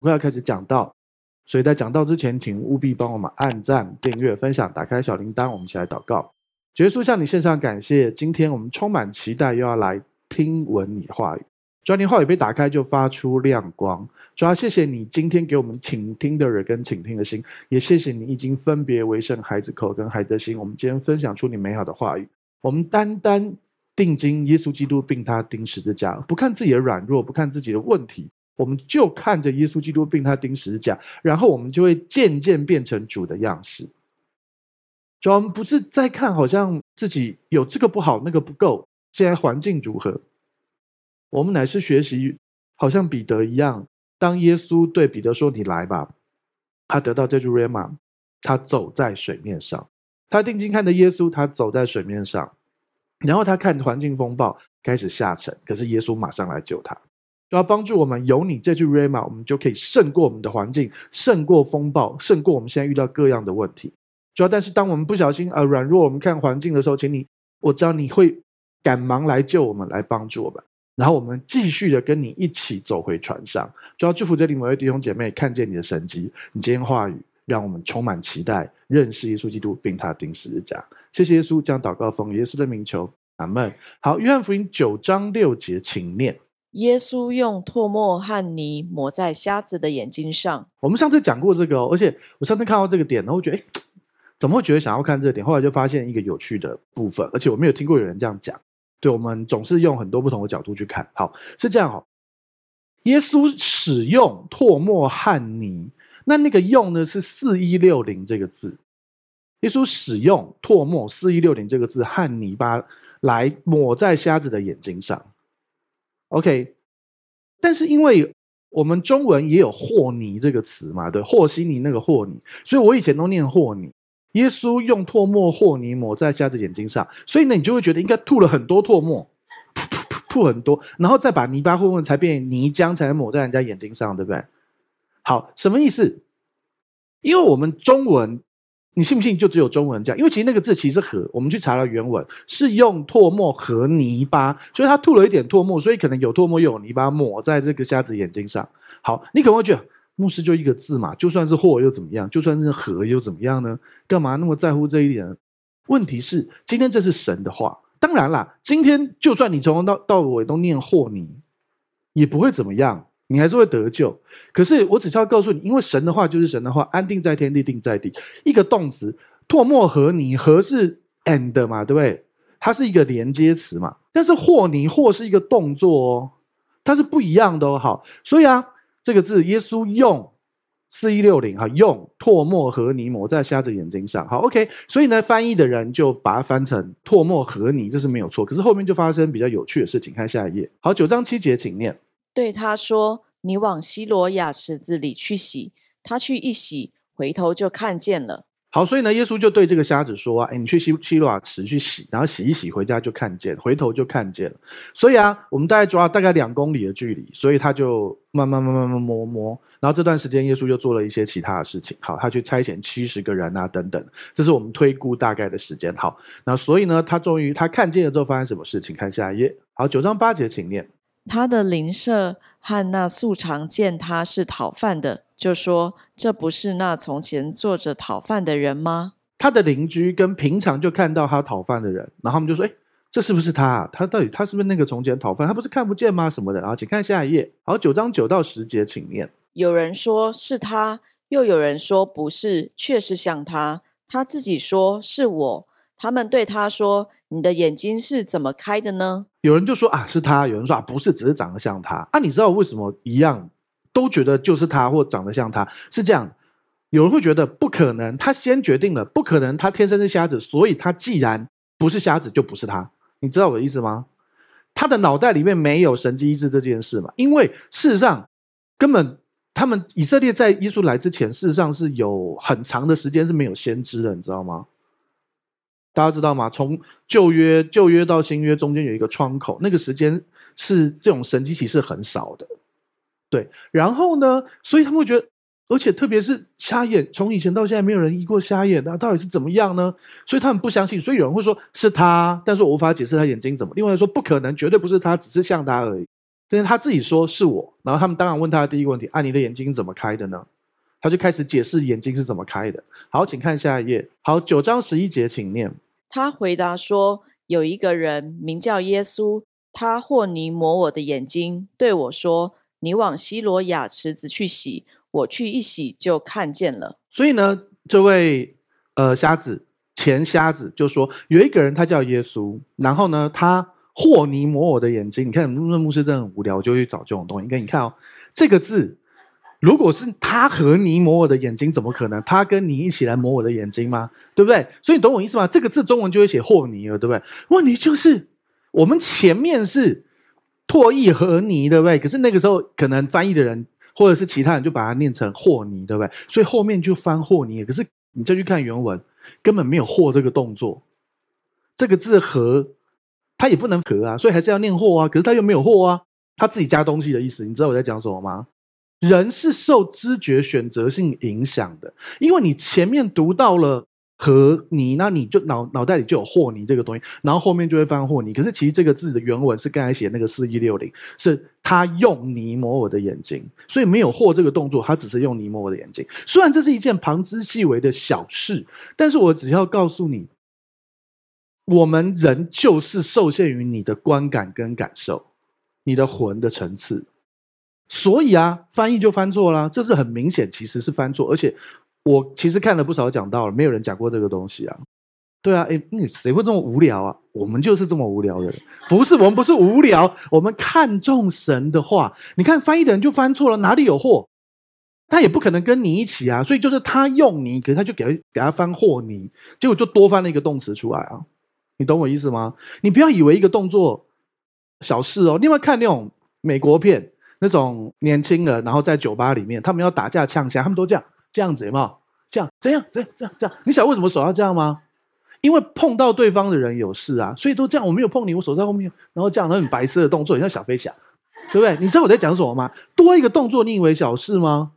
快要开始讲道，所以在讲道之前，请务必帮我们按赞、订阅、分享、打开小铃铛，我们一起来祷告。耶稣向你献上感谢，今天我们充满期待，又要来听闻你话语。主啊，你话语被打开就发出亮光。主啊，谢谢你今天给我们倾听的人跟倾听的心，也谢谢你已经分别为圣孩子口跟孩子心。我们今天分享出你美好的话语，我们单单定睛耶稣基督，并他钉十字架，不看自己的软弱，不看自己的问题。我们就看着耶稣基督并他钉十字架，然后我们就会渐渐变成主的样式。主，我们不是在看好像自己有这个不好，那个不够，现在环境如何？我们乃是学习，好像彼得一样，当耶稣对彼得说：“你来吧。”他得到这句 rhema，他走在水面上，他定睛看着耶稣，他走在水面上，然后他看环境风暴开始下沉，可是耶稣马上来救他。就要帮助我们，有你这句 rama，我们就可以胜过我们的环境，胜过风暴，胜过我们现在遇到各样的问题。主要，但是当我们不小心啊软弱，我们看环境的时候，请你，我知道你会赶忙来救我们，来帮助我们，然后我们继续的跟你一起走回船上。主要祝福这里每位弟兄姐妹看见你的神迹，你今天话语让我们充满期待，认识耶稣基督，并他钉十字架。谢谢耶稣，将祷告奉耶稣的名求，阿门。好，约翰福音九章六节，请念。耶稣用唾沫和泥抹在瞎子的眼睛上。我们上次讲过这个哦，而且我上次看到这个点，然后我觉得，哎，怎么会觉得想要看这个点？后来就发现一个有趣的部分，而且我没有听过有人这样讲。对，我们总是用很多不同的角度去看。好，是这样哦。耶稣使用唾沫和泥，那那个用呢是四一六零这个字。耶稣使用唾沫四一六零这个字和泥巴来抹在瞎子的眼睛上。OK，但是因为我们中文也有和泥这个词嘛，对，和稀泥那个和泥，所以我以前都念和泥。耶稣用唾沫和泥抹在瞎子眼睛上，所以呢，你就会觉得应该吐了很多唾沫，噗噗噗吐很多，然后再把泥巴混混才变泥浆，才能抹在人家眼睛上，对不对？好，什么意思？因为我们中文。你信不信？就只有中文这样，因为其实那个字其实和我们去查了原文，是用唾沫和泥巴，所以他吐了一点唾沫，所以可能有唾沫又有泥巴抹在这个瞎子眼睛上。好，你可能会觉得牧师就一个字嘛，就算是或又怎么样？就算是和又怎么样呢？干嘛那么在乎这一点？问题是今天这是神的话，当然啦，今天就算你从头到到尾都念和泥，也不会怎么样。你还是会得救，可是我只需要告诉你，因为神的话就是神的话，安定在天地，定在地。一个动词，唾沫和泥，和是 and 嘛，对不对？它是一个连接词嘛。但是和泥或是一个动作哦，它是不一样的哦。好，所以啊，这个字耶稣用四一六零哈，用唾沫和泥抹在瞎子眼睛上。好，OK。所以呢，翻译的人就把它翻成唾沫和泥，这是没有错。可是后面就发生比较有趣的事情，看下一页。好，九章七节，请念。对他说：“你往西罗亚池子里去洗。”他去一洗，回头就看见了。好，所以呢，耶稣就对这个瞎子说：“啊，哎，你去西西罗亚池去洗，然后洗一洗，回家就看见，回头就看见了。”所以啊，我们大概抓大概两公里的距离，所以他就慢慢慢慢慢摸摸。然后这段时间，耶稣就做了一些其他的事情。好，他去差遣七十个人啊，等等。这是我们推估大概的时间。好，那所以呢，他终于他看见了之后发生什么事情？看下一页。好，九章八节，请念。他的邻舍和那素常见他是讨饭的，就说：“这不是那从前坐着讨饭的人吗？”他的邻居跟平常就看到他讨饭的人，然后他们就说：“哎，这是不是他？他到底他是不是那个从前讨饭？他不是看不见吗？什么的？”然后请看下一页。好，九章九到十节，请念。有人说是他，又有人说不是，确实像他。他自己说是我。他们对他说：“你的眼睛是怎么开的呢？”有人就说：“啊，是他。”有人说：“啊，不是，只是长得像他。”啊，你知道为什么一样都觉得就是他或长得像他？是这样，有人会觉得不可能，他先决定了不可能，他天生是瞎子，所以他既然不是瞎子，就不是他。你知道我的意思吗？他的脑袋里面没有神迹医治这件事嘛？因为事实上，根本他们以色列在耶稣来之前，事实上是有很长的时间是没有先知的，你知道吗？大家知道吗？从旧约旧约到新约中间有一个窗口，那个时间是这种神迹其实很少的，对。然后呢，所以他们会觉得，而且特别是瞎眼，从以前到现在没有人医过瞎眼的，到底是怎么样呢？所以他们不相信。所以有人会说是他，但是我无法解释他眼睛怎么。另外说不可能，绝对不是他，只是像他而已。但是他自己说是我，然后他们当然问他的第一个问题：啊，你的眼睛怎么开的呢？他就开始解释眼睛是怎么开的。好，请看下一页。好，九章十一节，请念。他回答说：“有一个人名叫耶稣，他和泥抹我的眼睛，对我说：‘你往西罗亚池子去洗。’我去一洗，就看见了。所以呢，这位呃瞎子前瞎子就说，有一个人他叫耶稣，然后呢，他和泥抹我的眼睛。你看，那牧师真的很无聊，我就去找这种东西。你看，你看哦，这个字。”如果是他和你抹我的眼睛，怎么可能？他跟你一起来抹我的眼睛吗？对不对？所以你懂我意思吗？这个字中文就会写和泥了，对不对？问题就是我们前面是唾液和泥，对不对？可是那个时候可能翻译的人或者是其他人就把它念成和泥，对不对？所以后面就翻和泥。可是你再去看原文，根本没有和这个动作。这个字和，它也不能和啊，所以还是要念和啊。可是他又没有和啊，他自己加东西的意思。你知道我在讲什么吗？人是受知觉选择性影响的，因为你前面读到了和泥，那你就脑脑袋里就有和泥这个东西，然后后面就会翻和泥。可是其实这个字的原文是刚才写那个四一六零，是他用泥抹我的眼睛，所以没有和这个动作，他只是用泥抹我的眼睛。虽然这是一件旁枝细微的小事，但是我只要告诉你，我们人就是受限于你的观感跟感受，你的魂的层次。所以啊，翻译就翻错了，这是很明显，其实是翻错。而且我其实看了不少讲道了，没有人讲过这个东西啊。对啊，诶，你谁会这么无聊啊？我们就是这么无聊的人，不是我们不是无聊，我们看重神的话。你看翻译的人就翻错了，哪里有货？他也不可能跟你一起啊，所以就是他用你，可是他就给他给他翻货你，结果就多翻了一个动词出来啊。你懂我意思吗？你不要以为一个动作小事哦。另外看那种美国片。那种年轻人，然后在酒吧里面，他们要打架呛下，他们都这样这样子，有没有？这样怎样？这样这样这样？你想为什么手要这样吗？因为碰到对方的人有事啊，所以都这样。我没有碰你，我手在后面，然后这样很白色的动作，很像小飞侠，对不对？你知道我在讲什么吗？多一个动作，你以为小事吗？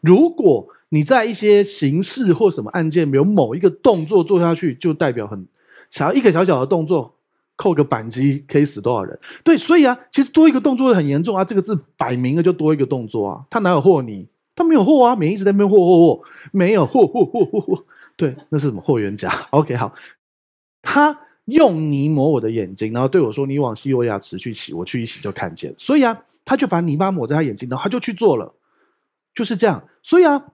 如果你在一些刑事或什么案件，有某一个动作做下去，就代表很，小一个小小的动作。扣个扳机可以死多少人？对，所以啊，其实多一个动作很严重啊。这个字摆明了就多一个动作啊，他哪有和泥？他没有和啊，每一直在那边和和和，没有和和和和。对，那是什么霍元甲？OK，好，他用泥抹我的眼睛，然后对我说：“你往西罗亚池去洗。”我去一洗就看见。所以啊，他就把泥巴抹在他眼睛，然后他就去做了，就是这样。所以啊，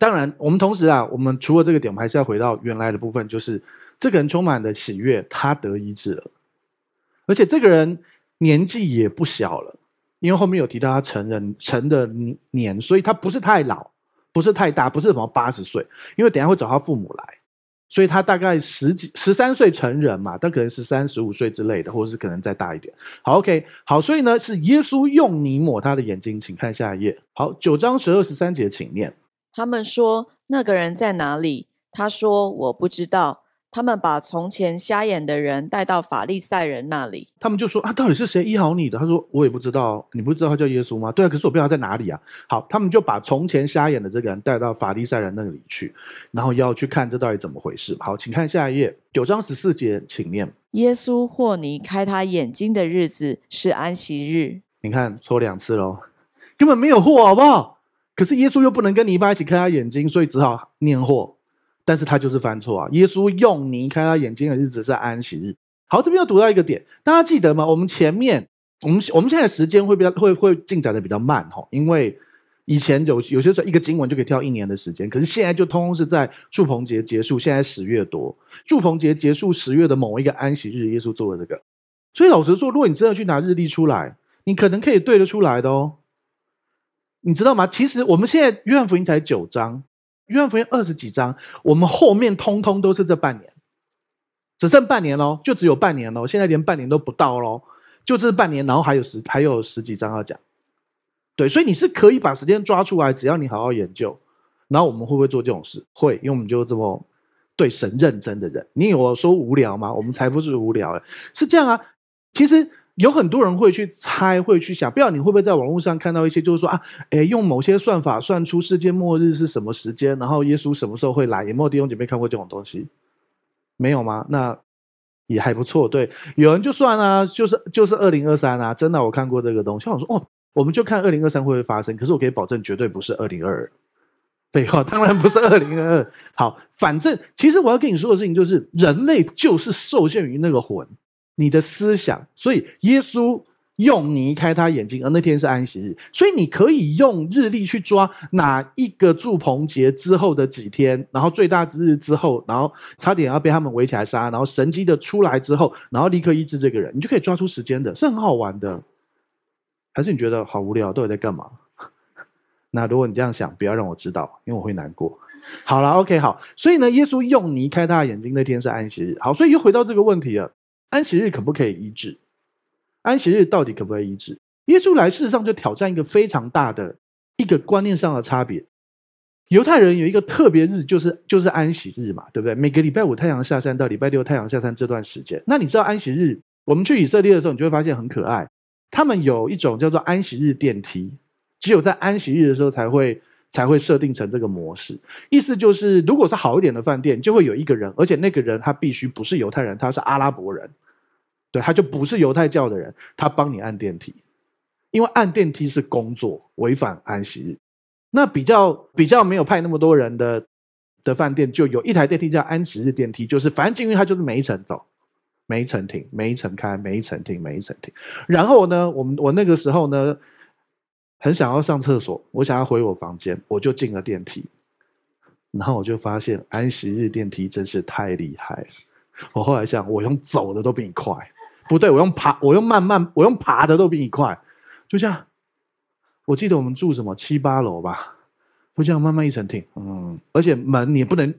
当然，我们同时啊，我们除了这个点，我们还是要回到原来的部分，就是。这个人充满了喜悦，他得医治了，而且这个人年纪也不小了，因为后面有提到他成人成的年，所以他不是太老，不是太大，不是什么八十岁，因为等下会找他父母来，所以他大概十几十三岁成人嘛，他可能十三十五岁之类的，或者是可能再大一点。好，OK，好，所以呢是耶稣用泥抹他的眼睛，请看下一页。好，九章十二十三节，请念。他们说那个人在哪里？他说我不知道。他们把从前瞎眼的人带到法利赛人那里，他们就说：“啊，到底是谁医好你的？”他说：“我也不知道，你不知道他叫耶稣吗？”对啊，可是我不知道他在哪里啊。好，他们就把从前瞎眼的这个人带到法利赛人那里去，然后要去看这到底怎么回事。好，请看下一页，九章十四节，请念：耶稣或你开他眼睛的日子是安息日。你看错两次喽，根本没有和，好不好？可是耶稣又不能跟泥巴一起开他眼睛，所以只好念和。但是他就是犯错啊！耶稣用泥开他眼睛的日子是安息日。好，这边又读到一个点，大家记得吗？我们前面，我们我们现在的时间会比较会会进展的比较慢哈，因为以前有有些时候一个经文就可以跳一年的时间，可是现在就通通是在祝棚节结束，现在十月多，祝棚节结束十月的某一个安息日，耶稣做了这个。所以老实说，如果你真的去拿日历出来，你可能可以对得出来的哦。你知道吗？其实我们现在约翰福音才九章。约翰福音二十几章，我们后面通通都是这半年，只剩半年喽，就只有半年喽。现在连半年都不到喽，就这半年，然后还有十还有十几章要讲。对，所以你是可以把时间抓出来，只要你好好研究。然后我们会不会做这种事？会，因为我们就这么对神认真的人。你有说无聊吗？我们才不是无聊诶，是这样啊。其实。有很多人会去猜，会去想，不知道你会不会在网络上看到一些，就是说啊，诶，用某些算法算出世界末日是什么时间，然后耶稣什么时候会来？有没有弟兄姐妹看过这种东西？没有吗？那也还不错。对，有人就算啊，就是就是二零二三啊，真的我看过这个东西，我说哦，我们就看二零二三会不会发生。可是我可以保证，绝对不是二零二二。废话，当然不是二零二二。好，反正其实我要跟你说的事情就是，人类就是受限于那个魂，你的思想。所以耶稣用泥开他眼睛，而那天是安息日，所以你可以用日历去抓哪一个住棚节之后的几天，然后最大之日之后，然后差点要被他们围起来杀，然后神迹的出来之后，然后立刻医治这个人，你就可以抓出时间的，是很好玩的。还是你觉得好无聊，到底在干嘛？那如果你这样想，不要让我知道，因为我会难过。好了，OK，好。所以呢，耶稣用泥开他的眼睛那天是安息日。好，所以又回到这个问题了：安息日可不可以医治？安息日到底可不可以医治？耶稣来世上就挑战一个非常大的一个观念上的差别。犹太人有一个特别日，就是就是安息日嘛，对不对？每个礼拜五太阳下山到礼拜六太阳下山这段时间，那你知道安息日？我们去以色列的时候，你就会发现很可爱。他们有一种叫做安息日电梯。只有在安息日的时候才会才会设定成这个模式，意思就是，如果是好一点的饭店，就会有一个人，而且那个人他必须不是犹太人，他是阿拉伯人，对，他就不是犹太教的人，他帮你按电梯，因为按电梯是工作，违反安息日。那比较比较没有派那么多人的的饭店，就有一台电梯叫安息日电梯，就是反正进去他就是每一层走，每一层停，每一层开，每一层停，每一层停。然后呢，我们我那个时候呢。很想要上厕所，我想要回我房间，我就进了电梯，然后我就发现安息日电梯真是太厉害了。我后来想，我用走的都比你快，不对，我用爬，我用慢慢，我用爬的都比你快。就这样，我记得我们住什么七八楼吧，就这样慢慢一层停，嗯，而且门你不能，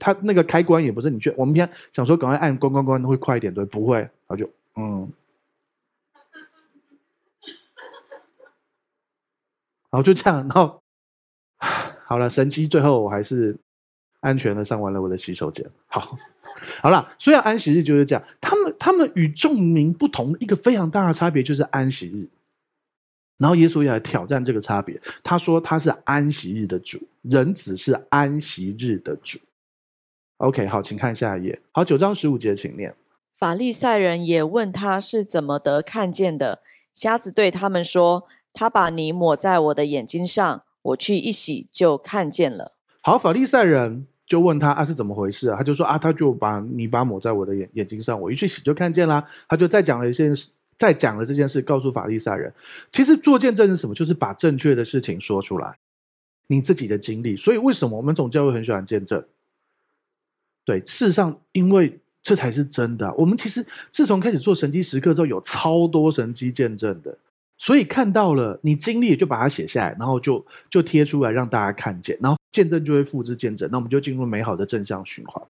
它那个开关也不是你去，我们平常想说赶快按关关关会快一点，对，不会，然后就嗯。然后就这样，然后 好了，神迹最后我还是安全的上完了我的洗手间。好，好了，所以安息日就是这样，他们他们与众民不同一个非常大的差别就是安息日。然后耶稣也来挑战这个差别，他说他是安息日的主，人子是安息日的主。OK，好，请看下一页。好，九章十五节，请念。法利赛人也问他是怎么得看见的，瞎子对他们说。他把泥抹在我的眼睛上，我去一洗就看见了。好，法利赛人就问他啊，是怎么回事啊？他就说啊，他就把泥巴抹在我的眼眼睛上，我一去洗就看见了。他就再讲了一件事，再讲了这件事，告诉法利赛人，其实做见证是什么？就是把正确的事情说出来，你自己的经历。所以为什么我们总教会很喜欢见证？对，事实上，因为这才是真的。我们其实自从开始做神迹时刻之后，有超多神迹见证的。所以看到了你经历，就把它写下来，然后就就贴出来让大家看见，然后见证就会复制见证，那我们就进入美好的正向循环。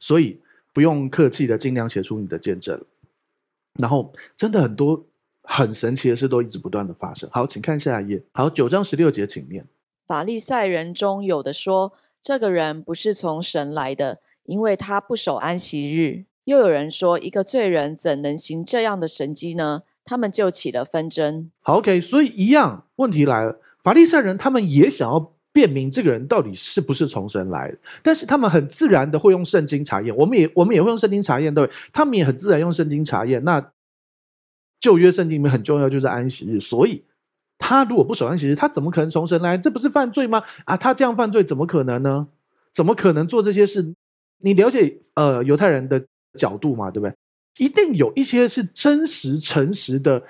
所以不用客气的，尽量写出你的见证。然后真的很多很神奇的事都一直不断的发生。好，请看下一页。好，九章十六节，请念。法利赛人中有的说，这个人不是从神来的，因为他不守安息日。又有人说，一个罪人怎能行这样的神迹呢？他们就起了纷争。好，OK，所以一样问题来了，法利赛人他们也想要辨明这个人到底是不是从神来的，但是他们很自然的会用圣经查验。我们也我们也会用圣经查验，对，他们也很自然用圣经查验。那旧约圣经里面很重要就是安息日，所以他如果不守安息日，他怎么可能从神来？这不是犯罪吗？啊，他这样犯罪怎么可能呢？怎么可能做这些事？你了解呃犹太人的角度嘛？对不对？一定有一些是真实、诚实的，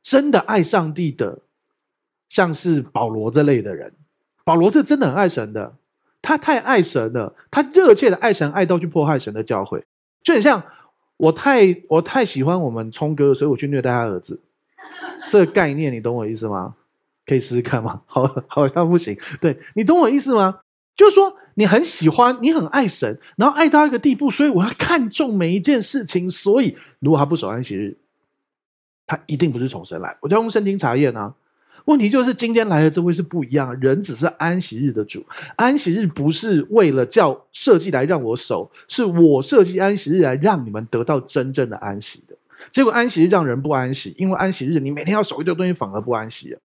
真的爱上帝的，像是保罗这类的人。保罗是真的很爱神的，他太爱神了，他热切的爱神，爱到去迫害神的教会，就很像我太我太喜欢我们聪哥，所以我去虐待他儿子。这个概念你懂我意思吗？可以试试看吗？好，好像不行。对，你懂我意思吗？就是说。你很喜欢，你很爱神，然后爱到一个地步，所以我要看重每一件事情。所以，如果他不守安息日，他一定不是从神来。我就用圣经查验啊。问题就是今天来的这位是不一样，人只是安息日的主。安息日不是为了叫设计来让我守，是我设计安息日来让你们得到真正的安息的。结果安息日让人不安息，因为安息日你每天要守一堆东西，反而不安息。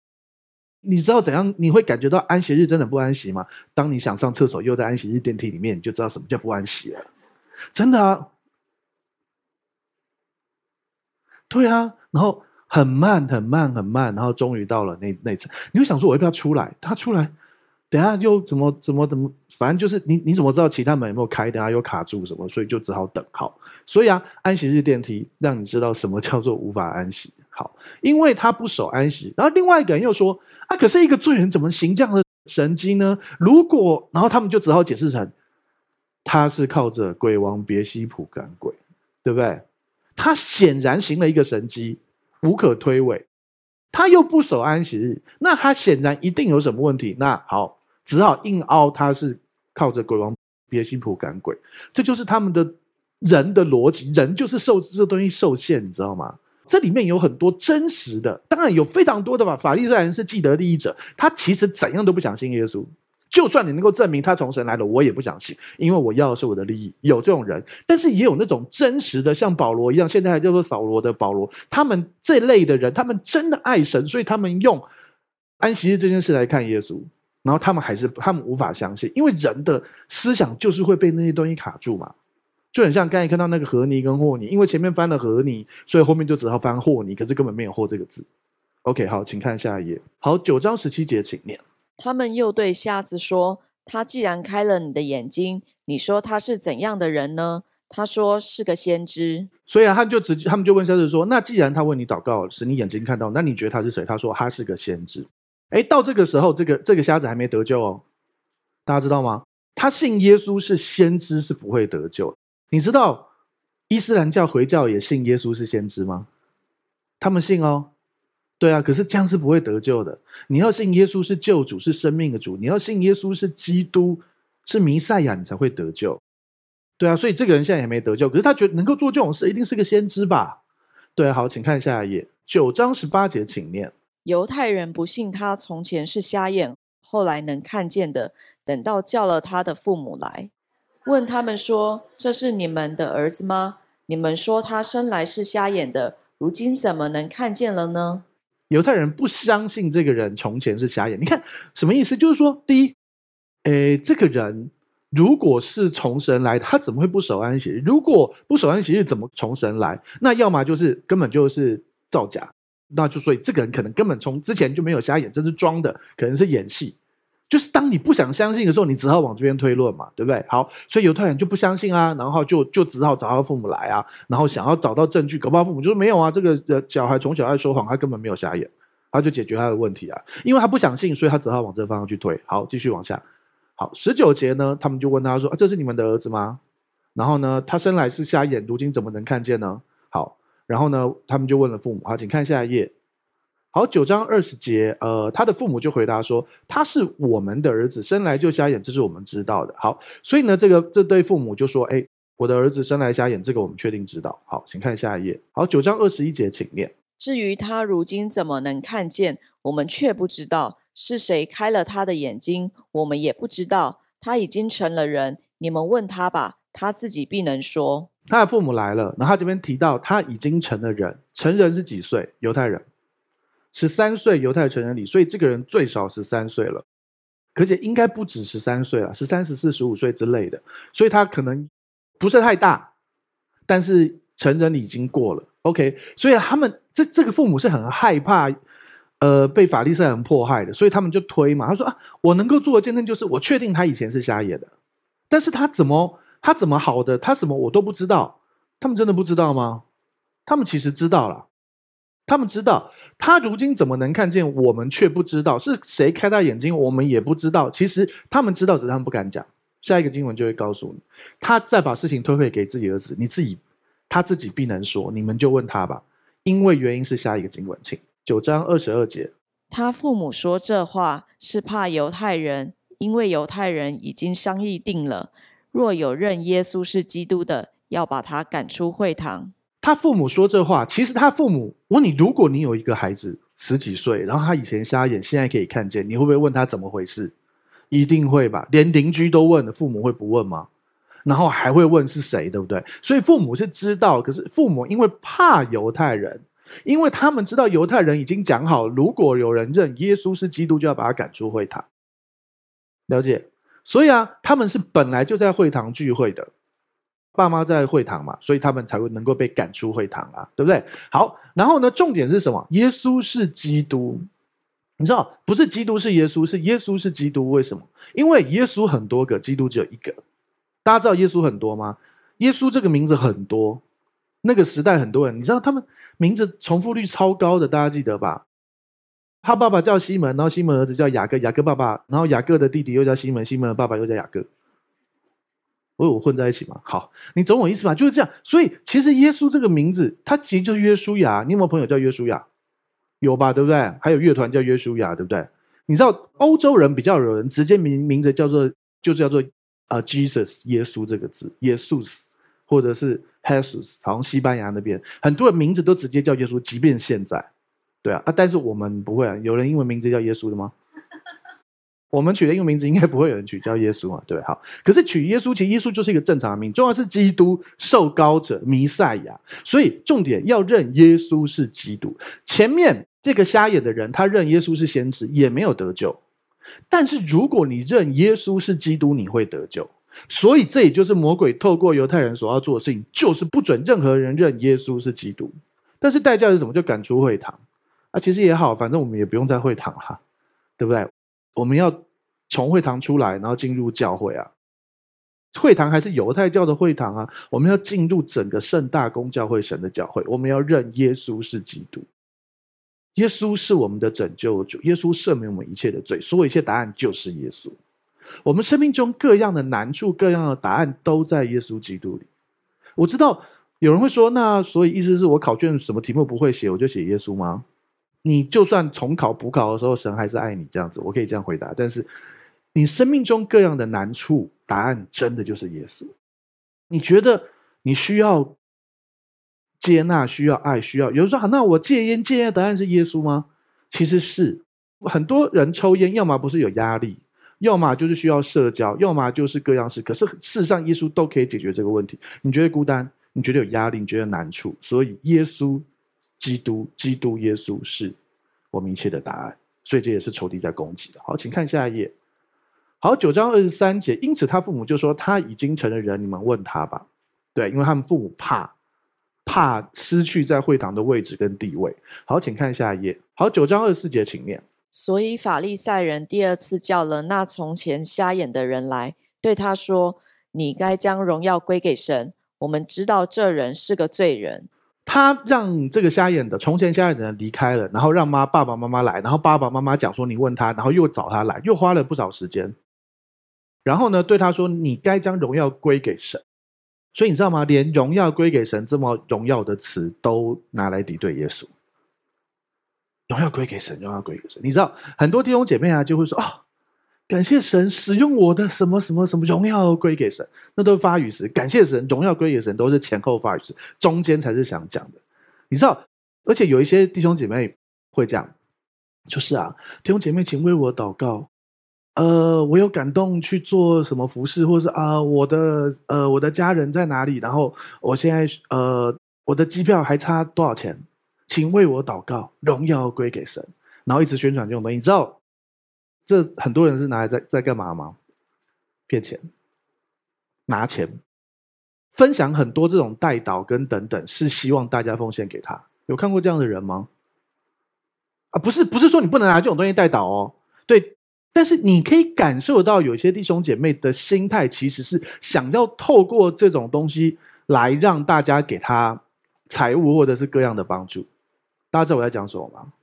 你知道怎样？你会感觉到安息日真的不安息吗？当你想上厕所，又在安息日电梯里面，你就知道什么叫不安息了。真的啊，对啊，然后很慢很慢很慢，然后终于到了那那层。你会想说，我要不要出来？他出来，等下又怎么怎么怎么，反正就是你你怎么知道其他门有没有开？等下又卡住什么，所以就只好等。好，所以啊，安息日电梯让你知道什么叫做无法安息。好，因为他不守安息。然后另外一个人又说啊，可是一个罪人怎么行这样的神迹呢？如果，然后他们就只好解释成，他是靠着鬼王别西卜赶鬼，对不对？他显然行了一个神迹，无可推诿。他又不守安息日，那他显然一定有什么问题。那好，只好硬凹他是靠着鬼王别西卜赶鬼。这就是他们的人的逻辑，人就是受这东西受限，你知道吗？这里面有很多真实的，当然有非常多的吧。法利赛人是既得利益者，他其实怎样都不想信耶稣。就算你能够证明他从神来了，我也不相信，因为我要的是我的利益。有这种人，但是也有那种真实的，像保罗一样，现在还叫做扫罗的保罗。他们这类的人，他们真的爱神，所以他们用安息日这件事来看耶稣，然后他们还是他们无法相信，因为人的思想就是会被那些东西卡住嘛。就很像刚才看到那个和泥跟和泥，因为前面翻了和泥，所以后面就只好翻和泥，可是根本没有“和”这个字。OK，好，请看下一页。好，九章十七节，请念。他们又对瞎子说：“他既然开了你的眼睛，你说他是怎样的人呢？”他说：“是个先知。”所以啊，他就直接，他们就问瞎子说：“那既然他为你祷告，使你眼睛看到，那你觉得他是谁？”他说：“他是个先知。”哎，到这个时候，这个这个瞎子还没得救哦，大家知道吗？他信耶稣是先知是不会得救。你知道伊斯兰教回教也信耶稣是先知吗？他们信哦。对啊，可是这样是不会得救的。你要信耶稣是救主，是生命的主；你要信耶稣是基督，是弥赛亚，你才会得救。对啊，所以这个人现在也没得救。可是他觉得能够做这种事，一定是个先知吧？对啊，好，请看下一页，九章十八节，请念。犹太人不信他从前是瞎眼，后来能看见的，等到叫了他的父母来，问他们说：“这是你们的儿子吗？你们说他生来是瞎眼的，如今怎么能看见了呢？”犹太人不相信这个人从前是瞎眼，你看什么意思？就是说，第一，诶，这个人如果是从神来，他怎么会不守安息？如果不守安息日，怎么从神来？那要么就是根本就是造假，那就所以这个人可能根本从之前就没有瞎眼，这是装的，可能是演戏。就是当你不想相信的时候，你只好往这边推论嘛，对不对？好，所以犹太人就不相信啊，然后就就只好找他父母来啊，然后想要找到证据，搞不好父母就说没有啊，这个小孩从小爱说谎，他根本没有瞎眼，他就解决他的问题啊，因为他不相信，所以他只好往这方向去推。好，继续往下。好，十九节呢，他们就问他说：“啊，这是你们的儿子吗？”然后呢，他生来是瞎眼，如今怎么能看见呢？好，然后呢，他们就问了父母。好，请看下一页。好，九章二十节，呃，他的父母就回答说：“他是我们的儿子，生来就瞎眼，这是我们知道的。”好，所以呢，这个这对父母就说：“哎，我的儿子生来瞎眼，这个我们确定知道。”好，请看下一页。好，九章二十一节，请念。至于他如今怎么能看见，我们却不知道是谁开了他的眼睛，我们也不知道。他已经成了人，你们问他吧，他自己必能说。他的父母来了，然后他这边提到他已经成了人，成人是几岁？犹太人。十三岁犹太成人礼，所以这个人最少十三岁了，而且应该不止十三岁了，十三、十四、十五岁之类的，所以他可能不是太大，但是成人礼已经过了。OK，所以他们这这个父母是很害怕，呃，被法利赛人迫害的，所以他们就推嘛，他说啊，我能够做的见证就是我确定他以前是瞎眼的，但是他怎么他怎么好的，他什么我都不知道，他们真的不知道吗？他们其实知道了。他们知道，他如今怎么能看见？我们却不知道是谁开他眼睛，我们也不知道。其实他们知道，只是他们不敢讲。下一个经文就会告诉你，他再把事情推回给自己儿子，你自己，他自己必能说。你们就问他吧，因为原因是下一个经文，请九章二十二节。他父母说这话是怕犹太人，因为犹太人已经商议定了，若有认耶稣是基督的，要把他赶出会堂。他父母说这话，其实他父母问你：如果你有一个孩子十几岁，然后他以前瞎眼，现在可以看见，你会不会问他怎么回事？一定会吧，连邻居都问了，父母会不问吗？然后还会问是谁，对不对？所以父母是知道，可是父母因为怕犹太人，因为他们知道犹太人已经讲好，如果有人认耶稣是基督，就要把他赶出会堂。了解？所以啊，他们是本来就在会堂聚会的。爸妈在会堂嘛，所以他们才会能够被赶出会堂啊，对不对？好，然后呢，重点是什么？耶稣是基督，你知道，不是基督是耶稣，是耶稣是基督。为什么？因为耶稣很多个，基督只有一个。大家知道耶稣很多吗？耶稣这个名字很多，那个时代很多人，你知道他们名字重复率超高的，大家记得吧？他爸爸叫西门，然后西门儿子叫雅各，雅各爸爸，然后雅各的弟弟又叫西门，西门的爸爸又叫雅各。我我混在一起嘛？好，你懂我意思吧？就是这样。所以其实耶稣这个名字，他其实就是约书亚。你有没有朋友叫约书亚？有吧？对不对？还有乐团叫约书亚，对不对？你知道欧洲人比较有人直接名名字叫做就是叫做啊、Jesus 耶稣这个字，耶稣或者是 Jesus，好像西班牙那边很多人名字都直接叫耶稣，即便现在。对啊，啊，但是我们不会啊。有人英文名字叫耶稣的吗？我们取的英文名字应该不会有人取叫耶稣啊。对，好。可是取耶稣，其实耶稣就是一个正常的名，重要是基督受膏者弥赛亚。所以重点要认耶稣是基督。前面这个瞎眼的人，他认耶稣是先知，也没有得救。但是如果你认耶稣是基督，你会得救。所以这也就是魔鬼透过犹太人所要做的事情，就是不准任何人认耶稣是基督。但是代价是什么？就赶出会堂。啊，其实也好，反正我们也不用在会堂哈，对不对？我们要从会堂出来，然后进入教会啊。会堂还是犹太教的会堂啊。我们要进入整个圣大公教会神的教会，我们要认耶稣是基督，耶稣是我们的拯救主，耶稣赦免我们一切的罪，所有一切答案就是耶稣。我们生命中各样的难处、各样的答案都在耶稣基督里。我知道有人会说，那所以意思是我考卷什么题目不会写，我就写耶稣吗？你就算重考补考的时候，神还是爱你这样子，我可以这样回答。但是，你生命中各样的难处，答案真的就是耶稣。你觉得你需要接纳，需要爱，需要有人说好，那我戒烟，戒烟的答案是耶稣吗？其实是很多人抽烟，要么不是有压力，要么就是需要社交，要么就是各样事。可是事实上，耶稣都可以解决这个问题。你觉得孤单，你觉得有压力，你觉得难处，所以耶稣。基督，基督耶稣是我们一切的答案，所以这也是仇敌在攻击的。好，请看下一页。好，九章二十三节，因此他父母就说他已经成了人，你们问他吧。对，因为他们父母怕，怕失去在会堂的位置跟地位。好，请看下一页。好，九章二十四节，请念。所以法利赛人第二次叫了那从前瞎眼的人来，对他说：“你该将荣耀归给神。我们知道这人是个罪人。”他让这个瞎眼的从前瞎眼的人离开了，然后让妈爸爸妈妈来，然后爸爸妈妈讲说，你问他，然后又找他来，又花了不少时间。然后呢，对他说，你该将荣耀归给神。所以你知道吗？连荣耀归给神这么荣耀的词都拿来敌对耶稣。荣耀归给神，荣耀归给神。你知道很多弟兄姐妹啊，就会说哦。感谢神使用我的什么什么什么荣耀归给神，那都是发语词。感谢神，荣耀归给神，都是前后发语词，中间才是想讲的。你知道，而且有一些弟兄姐妹会讲，就是啊，弟兄姐妹，请为我祷告。呃，我有感动去做什么服事，或者是啊，我的呃，我的家人在哪里？然后我现在呃，我的机票还差多少钱？请为我祷告，荣耀归给神。然后一直宣传这种东西，你知道。这很多人是拿来在在干嘛吗？骗钱，拿钱，分享很多这种代祷跟等等，是希望大家奉献给他。有看过这样的人吗？啊，不是，不是说你不能拿这种东西代祷哦。对，但是你可以感受到，有些弟兄姐妹的心态其实是想要透过这种东西来让大家给他财务或者是各样的帮助。大家知道我在讲什么吗？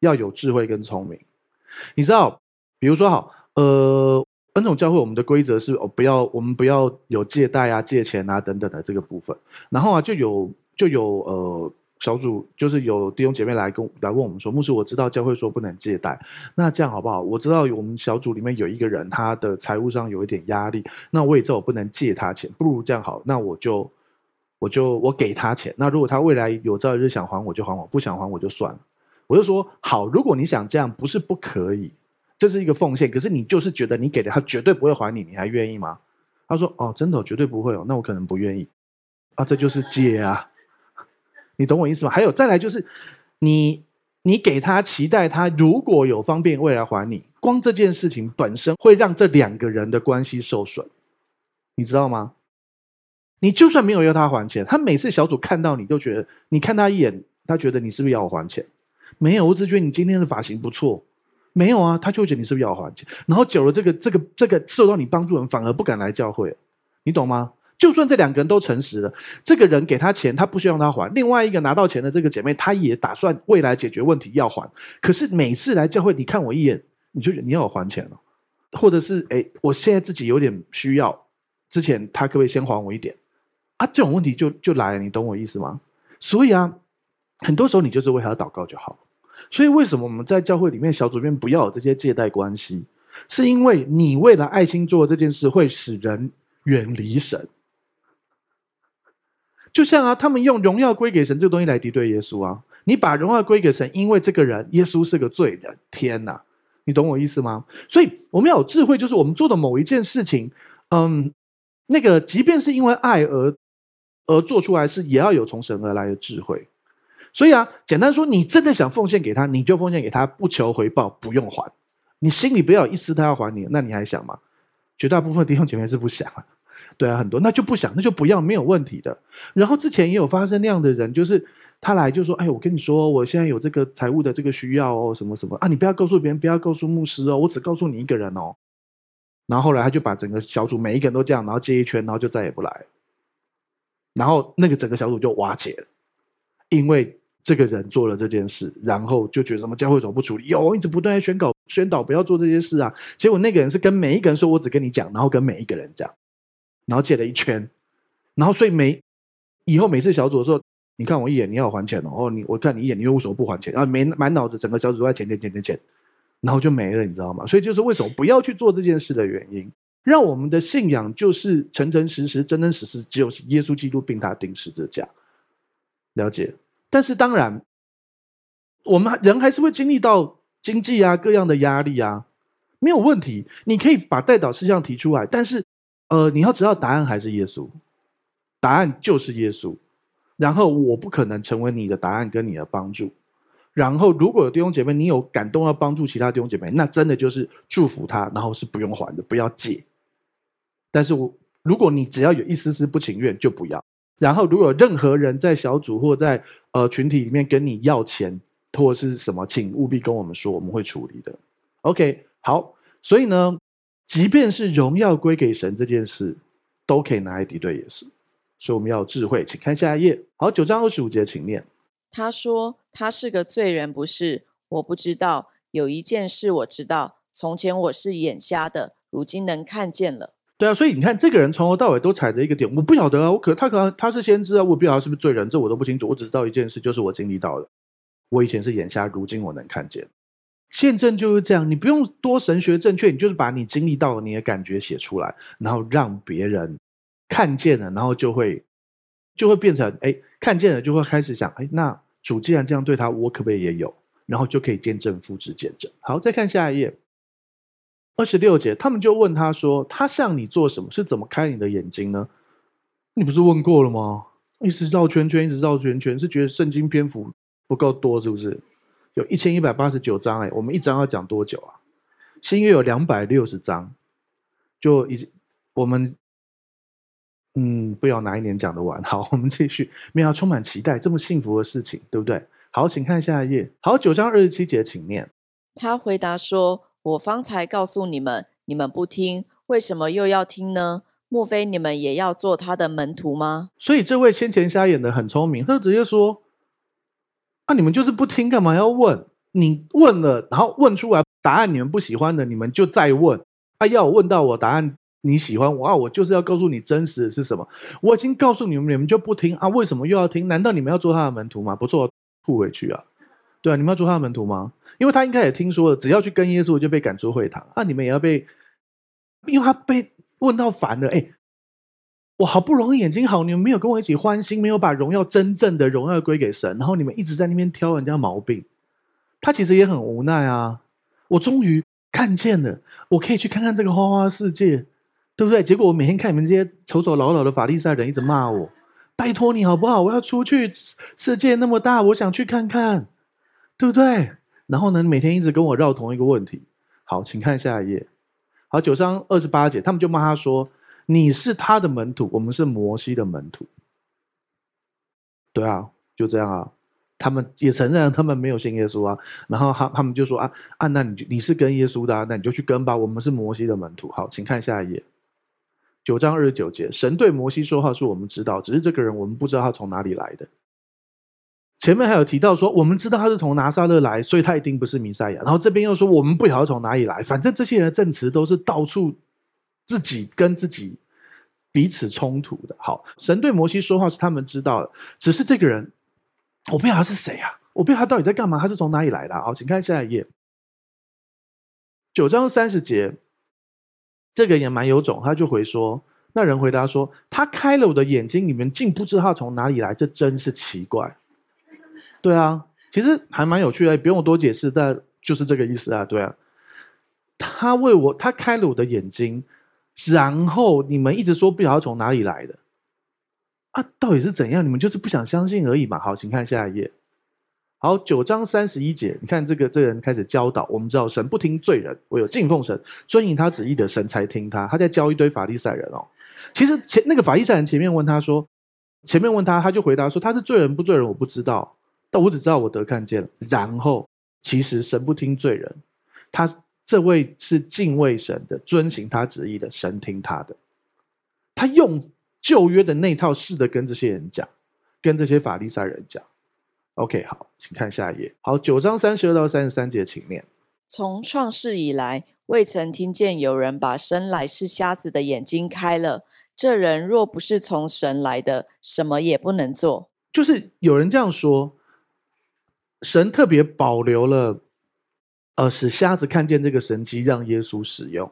要有智慧跟聪明。你知道，比如说好，呃，恩宠教会我们的规则是哦，不要我们不要有借贷啊、借钱啊等等的这个部分。然后啊，就有就有呃小组，就是有弟兄姐妹来跟来问我们说，牧师，我知道教会说不能借贷，那这样好不好？我知道我们小组里面有一个人，他的财务上有一点压力，那我也知道我不能借他钱，不如这样好，那我就我就我给他钱，那如果他未来有朝一日想还我就还我，不想还我就算了。我就说好，如果你想这样，不是不可以，这是一个奉献。可是你就是觉得你给的他绝对不会还你，你还愿意吗？他说哦，真的绝对不会哦，那我可能不愿意啊。这就是借啊，你懂我意思吗？还有再来就是你你给他期待他如果有方便未来还你，光这件事情本身会让这两个人的关系受损，你知道吗？你就算没有要他还钱，他每次小组看到你就觉得，你看他一眼，他觉得你是不是要我还钱？没有，我只觉得你今天的发型不错。没有啊，他就会觉得你是不是要还钱？然后久了，这个这个这个受到你帮助人反而不敢来教会，你懂吗？就算这两个人都诚实了，这个人给他钱，他不需要他还；另外一个拿到钱的这个姐妹，她也打算未来解决问题要还。可是每次来教会，你看我一眼，你就你要我还钱了，或者是哎，我现在自己有点需要，之前他可不可以先还我一点？啊，这种问题就就来了，你懂我意思吗？所以啊，很多时候你就是为他祷告就好。所以为什么我们在教会里面小组里面不要有这些借贷关系？是因为你为了爱心做这件事，会使人远离神。就像啊，他们用荣耀归给神这个东西来敌对耶稣啊！你把荣耀归给神，因为这个人耶稣是个罪人。天哪，你懂我意思吗？所以我们要有智慧，就是我们做的某一件事情，嗯，那个即便是因为爱而而做出来，是也要有从神而来的智慧。所以啊，简单说，你真的想奉献给他，你就奉献给他，不求回报，不用还。你心里不要有一丝他要还你，那你还想吗？绝大部分弟兄姐妹是不想啊。对啊，很多那就不想，那就不要，没有问题的。然后之前也有发生那样的人，就是他来就说：“哎，我跟你说，我现在有这个财务的这个需要哦，什么什么啊，你不要告诉别人，不要告诉牧师哦，我只告诉你一个人哦。”然后后来他就把整个小组每一个人都这样，然后接一圈，然后就再也不来。然后那个整个小组就瓦解了，因为这个人做了这件事，然后就觉得什么教会怎么不处理？有一直不断在宣告宣导不要做这些事啊。结果那个人是跟每一个人说：“我只跟你讲。”然后跟每一个人讲。然后借了一圈，然后所以每以后每次小组的时候，你看我一眼，你要还钱哦。哦，你我看你一眼，你又为什么不还钱？然后没满脑子，整个小组都在钱钱钱钱钱，然后就没了，你知道吗？所以就是为什么不要去做这件事的原因。让我们的信仰就是诚诚实实、真真实实，只有耶稣基督并他钉十字架。了解。但是当然，我们人还是会经历到经济啊各样的压力啊，没有问题。你可以把代祷事项提出来，但是。呃，你要知道答案还是耶稣，答案就是耶稣。然后我不可能成为你的答案跟你的帮助。然后如果有弟兄姐妹，你有感动要帮助其他弟兄姐妹，那真的就是祝福他，然后是不用还的，不要借。但是我如果你只要有一丝丝不情愿，就不要。然后如果任何人在小组或在呃群体里面跟你要钱或是什么，请务必跟我们说，我们会处理的。OK，好，所以呢。即便是荣耀归给神这件事，都可以拿来敌对耶稣，所以我们要智慧。请看下一页。好，九章二十五节，请念。他说：“他是个罪人，不是？我不知道。有一件事我知道，从前我是眼瞎的，如今能看见了。”对啊，所以你看，这个人从头到尾都踩着一个点。我不晓得啊，我可他可能他是先知啊，我不晓得他是不是罪人，这我都不清楚。我只知道一件事，就是我经历到了，我以前是眼瞎，如今我能看见。见证就是这样，你不用多神学正确，你就是把你经历到的你的感觉写出来，然后让别人看见了，然后就会就会变成哎，看见了就会开始想哎，那主既然这样对他，我可不可以也有？然后就可以见证、复制、见证。好，再看下一页，二十六节，他们就问他说：“他向你做什么？是怎么开你的眼睛呢？”你不是问过了吗？一直绕圈圈，一直绕圈圈，是觉得圣经篇幅不够多，是不是？有一千一百八十九章，哎，我们一章要讲多久啊？新约有两百六十章，就已经我们嗯，不知道哪一年讲得完。好，我们继续，没有充满期待，这么幸福的事情，对不对？好，请看下一页。好，九章二十七节，请念。他回答说：“我方才告诉你们，你们不听，为什么又要听呢？莫非你们也要做他的门徒吗？”所以这位先前瞎眼的很聪明，他就直接说。那、啊、你们就是不听，干嘛要问？你问了，然后问出来答案，你们不喜欢的，你们就再问。啊，要问到我答案你喜欢，我啊，我就是要告诉你真实的是什么。我已经告诉你们，你们就不听啊？为什么又要听？难道你们要做他的门徒吗？不做，吐回去啊！对啊，你们要做他的门徒吗？因为他应该也听说了，只要去跟耶稣就被赶出会堂。啊，你们也要被，因为他被问到烦了，哎。我好不容易眼睛好，你们没有跟我一起欢心，没有把荣耀真正的荣耀归给神，然后你们一直在那边挑人家毛病，他其实也很无奈啊。我终于看见了，我可以去看看这个花花世界，对不对？结果我每天看你们这些丑丑老老的法利赛人一直骂我，拜托你好不好？我要出去，世界那么大，我想去看看，对不对？然后呢，每天一直跟我绕同一个问题。好，请看下一页。好，九章二十八节，他们就骂他说。你是他的门徒，我们是摩西的门徒。对啊，就这样啊。他们也承认他们没有信耶稣啊。然后他他们就说啊啊，那你你是跟耶稣的啊，那你就去跟吧。我们是摩西的门徒。好，请看下一页，九章二十九节，神对摩西说话说：“我们知道，只是这个人我们不知道他从哪里来的。”前面还有提到说，我们知道他是从拿撒勒来，所以他一定不是弥赛亚。然后这边又说，我们不晓得从哪里来，反正这些人的证词都是到处自己跟自己。彼此冲突的。好，神对摩西说话是他们知道的，只是这个人，我不知道他是谁啊？我不知道他到底在干嘛？他是从哪里来的？好，请看下一页，九章三十节，这个也蛮有种，他就回说，那人回答说，他开了我的眼睛，你们竟不知道他从哪里来，这真是奇怪。对啊，其实还蛮有趣的，不用我多解释，但就是这个意思啊。对啊，他为我，他开了我的眼睛。然后你们一直说不晓得从哪里来的啊？到底是怎样？你们就是不想相信而已嘛。好，请看下一页。好，九章三十一节，你看这个这个人开始教导。我们知道神不听罪人，唯有敬奉神、遵行他旨意的神才听他。他在教一堆法利赛人哦。其实前那个法利赛人前面问他说，前面问他，他就回答说他是罪人不罪人我不知道，但我只知道我得看见了。然后其实神不听罪人，他。这位是敬畏神的，遵行他旨意的，神听他的。他用旧约的那套式的跟这些人讲，跟这些法利赛人讲。OK，好，请看下一页。好，九章三十二到三十三节，请念。从创世以来，未曾听见有人把生来是瞎子的眼睛开了。这人若不是从神来的，什么也不能做。就是有人这样说，神特别保留了。呃，使瞎子看见这个神迹，让耶稣使用，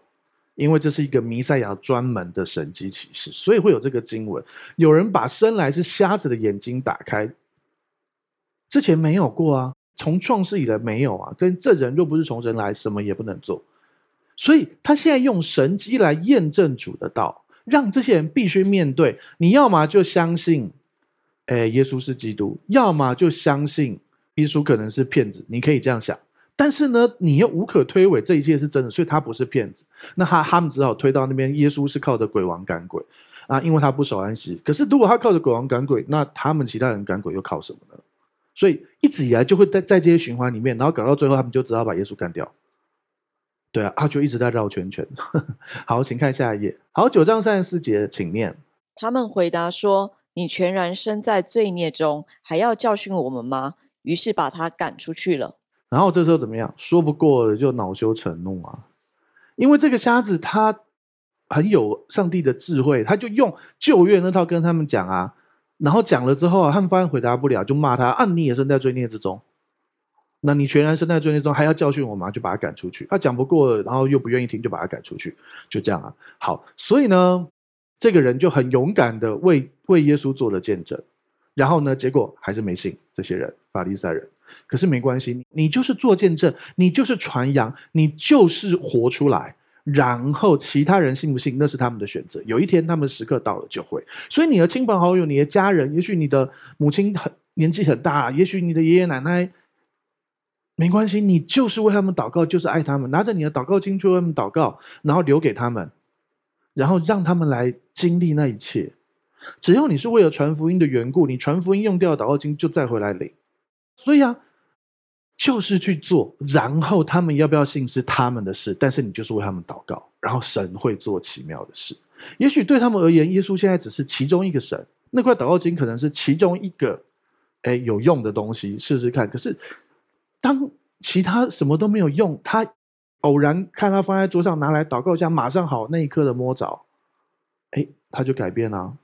因为这是一个弥赛亚专门的神迹启示，所以会有这个经文。有人把生来是瞎子的眼睛打开，之前没有过啊，从创世以来没有啊。但这人若不是从神来，什么也不能做。所以他现在用神迹来验证主的道，让这些人必须面对：你要么就相信，诶，耶稣是基督；要么就相信耶稣可能是骗子。你可以这样想。但是呢，你又无可推诿这一切是真的，所以他不是骗子。那他他们只好推到那边，耶稣是靠着鬼王赶鬼啊，因为他不守安息。可是如果他靠着鬼王赶鬼，那他们其他人赶鬼又靠什么呢？所以一直以来就会在在这些循环里面，然后搞到最后，他们就只好把耶稣干掉。对啊，他就一直在绕圈圈。好，请看下一页。好，九章三十四节，请念。他们回答说：“你全然身在罪孽中，还要教训我们吗？”于是把他赶出去了。然后这时候怎么样？说不过了就恼羞成怒啊！因为这个瞎子他很有上帝的智慧，他就用旧约那套跟他们讲啊。然后讲了之后啊，他们发现回答不了，就骂他：啊，你也身在罪孽之中。那你全然身在罪孽中，还要教训我吗？就把他赶出去。他讲不过，然后又不愿意听，就把他赶出去。就这样啊。好，所以呢，这个人就很勇敢的为为耶稣做了见证。然后呢，结果还是没信这些人，法利赛人。可是没关系，你就是做见证，你就是传扬，你就是活出来。然后其他人信不信，那是他们的选择。有一天他们时刻到了就会。所以你的亲朋好友、你的家人，也许你的母亲很年纪很大，也许你的爷爷奶奶，没关系，你就是为他们祷告，就是爱他们，拿着你的祷告经去为他们祷告，然后留给他们，然后让他们来经历那一切。只要你是为了传福音的缘故，你传福音用掉祷告经就再回来领。所以啊，就是去做，然后他们要不要信是他们的事，但是你就是为他们祷告，然后神会做奇妙的事。也许对他们而言，耶稣现在只是其中一个神，那块祷告经可能是其中一个，哎，有用的东西，试试看。可是当其他什么都没有用，他偶然看他放在桌上，拿来祷告一下，马上好，那一刻的摸着，哎，他就改变了。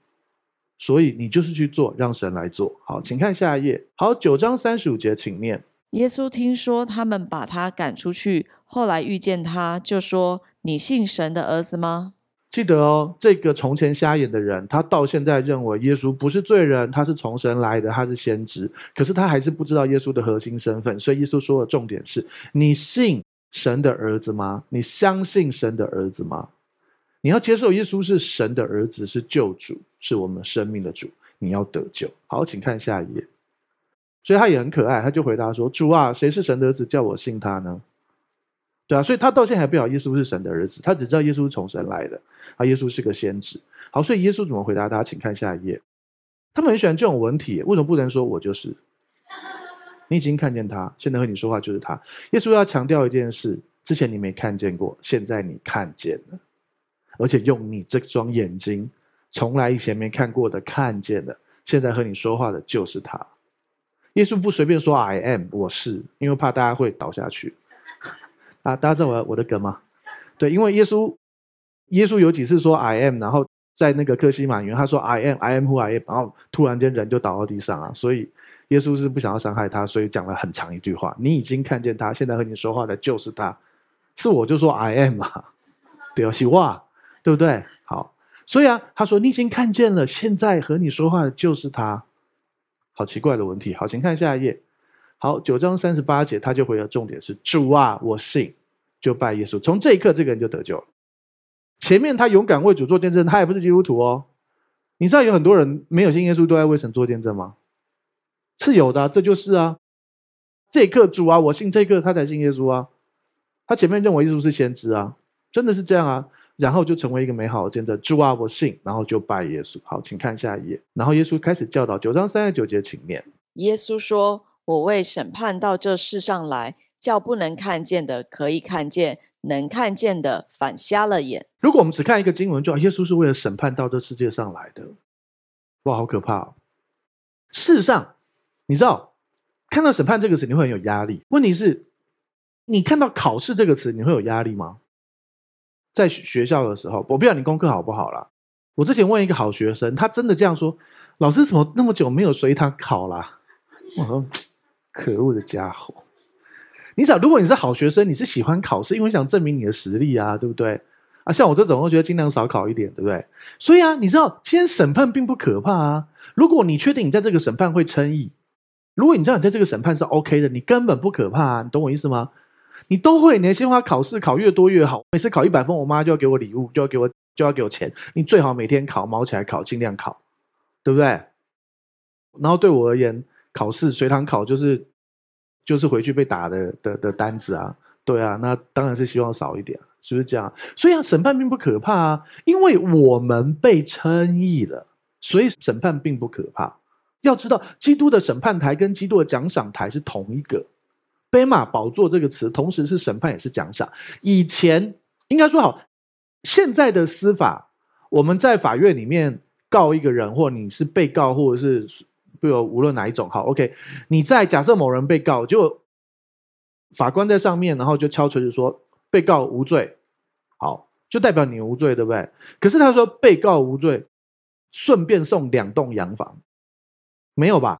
所以你就是去做，让神来做。好，请看下一页。好，九章三十五节，请念。耶稣听说他们把他赶出去，后来遇见他，就说：“你信神的儿子吗？”记得哦，这个从前瞎眼的人，他到现在认为耶稣不是罪人，他是从神来的，他是先知。可是他还是不知道耶稣的核心身份。所以耶稣说的重点是：你信神的儿子吗？你相信神的儿子吗？你要接受耶稣是神的儿子，是救主，是我们生命的主。你要得救。好，请看下一页。所以他也很可爱，他就回答说：“主啊，谁是神的儿子？叫我信他呢？”对啊，所以他到现在还不晓得耶稣是神的儿子，他只知道耶稣是从神来的，啊，耶稣是个先知。好，所以耶稣怎么回答他？请看下一页。他们很喜欢这种文体，为什么不能说我就是？你已经看见他，现在和你说话就是他。耶稣要强调一件事：之前你没看见过，现在你看见了，而且用你这双眼睛，从来以前没看过的看见的。现在和你说话的就是他。耶稣不随便说 “I am”，我是，因为怕大家会倒下去。啊，大家知道我我的梗吗？对，因为耶稣，耶稣有几次说 “I am”，然后在那个克西马园，他说 “I am”，“I am who I am”，然后突然间人就倒到地上啊。所以耶稣是不想要伤害他，所以讲了很长一句话。你已经看见他，现在和你说话的就是他，是我就说 “I am” 嘛，对哦，喜话，对不对？好，所以啊，他说你已经看见了，现在和你说话的就是他。好奇怪的问题。好，请看下一页。好，九章三十八节，他就回了重点是：主啊，我信，就拜耶稣。从这一刻，这个人就得救了。前面他勇敢为主做见证，他也不是基督徒哦。你知道有很多人没有信耶稣，都在为神做见证吗？是有的，这就是啊。这一刻，主啊，我信，这一刻他才信耶稣啊。他前面认为耶稣是先知啊，真的是这样啊。然后就成为一个美好的见证，主啊，我信，然后就拜耶稣。好，请看下一页。然后耶稣开始教导，九章三十九节，请念。耶稣说：“我为审判到这世上来，叫不能看见的可以看见，能看见的反瞎了眼。”如果我们只看一个经文，就耶稣是为了审判到这世界上来的。哇，好可怕哦！事实上，你知道，看到审判这个词，你会很有压力。问题是，你看到考试这个词，你会有压力吗？在学校的时候，我不知道你功课好不好啦。我之前问一个好学生，他真的这样说：“老师怎么那么久没有随堂考啦？”我说：“可恶的家伙！你想，如果你是好学生，你是喜欢考试，因为想证明你的实力啊，对不对？啊，像我这种，我觉得尽量少考一点，对不对？所以啊，你知道，今天审判并不可怕啊。如果你确定你在这个审判会称意，如果你知道你在这个审判是 OK 的，你根本不可怕啊。你懂我意思吗？你都会，年轻化考试考越多越好。每次考一百分，我妈就要给我礼物，就要给我就要给我钱。你最好每天考，卯起来考，尽量考，对不对？然后对我而言，考试随堂考就是就是回去被打的的的单子啊，对啊，那当然是希望少一点，是不是这样？所以啊，审判并不可怕啊，因为我们被称义了，所以审判并不可怕。要知道，基督的审判台跟基督的奖赏台是同一个。贝玛宝座这个词，同时是审判也是奖赏。以前应该说好，现在的司法，我们在法院里面告一个人，或你是被告，或者是不有无论哪一种，好，OK，你在假设某人被告，就法官在上面，然后就敲锤子说被告无罪，好，就代表你无罪，对不对？可是他说被告无罪，顺便送两栋洋房，没有吧？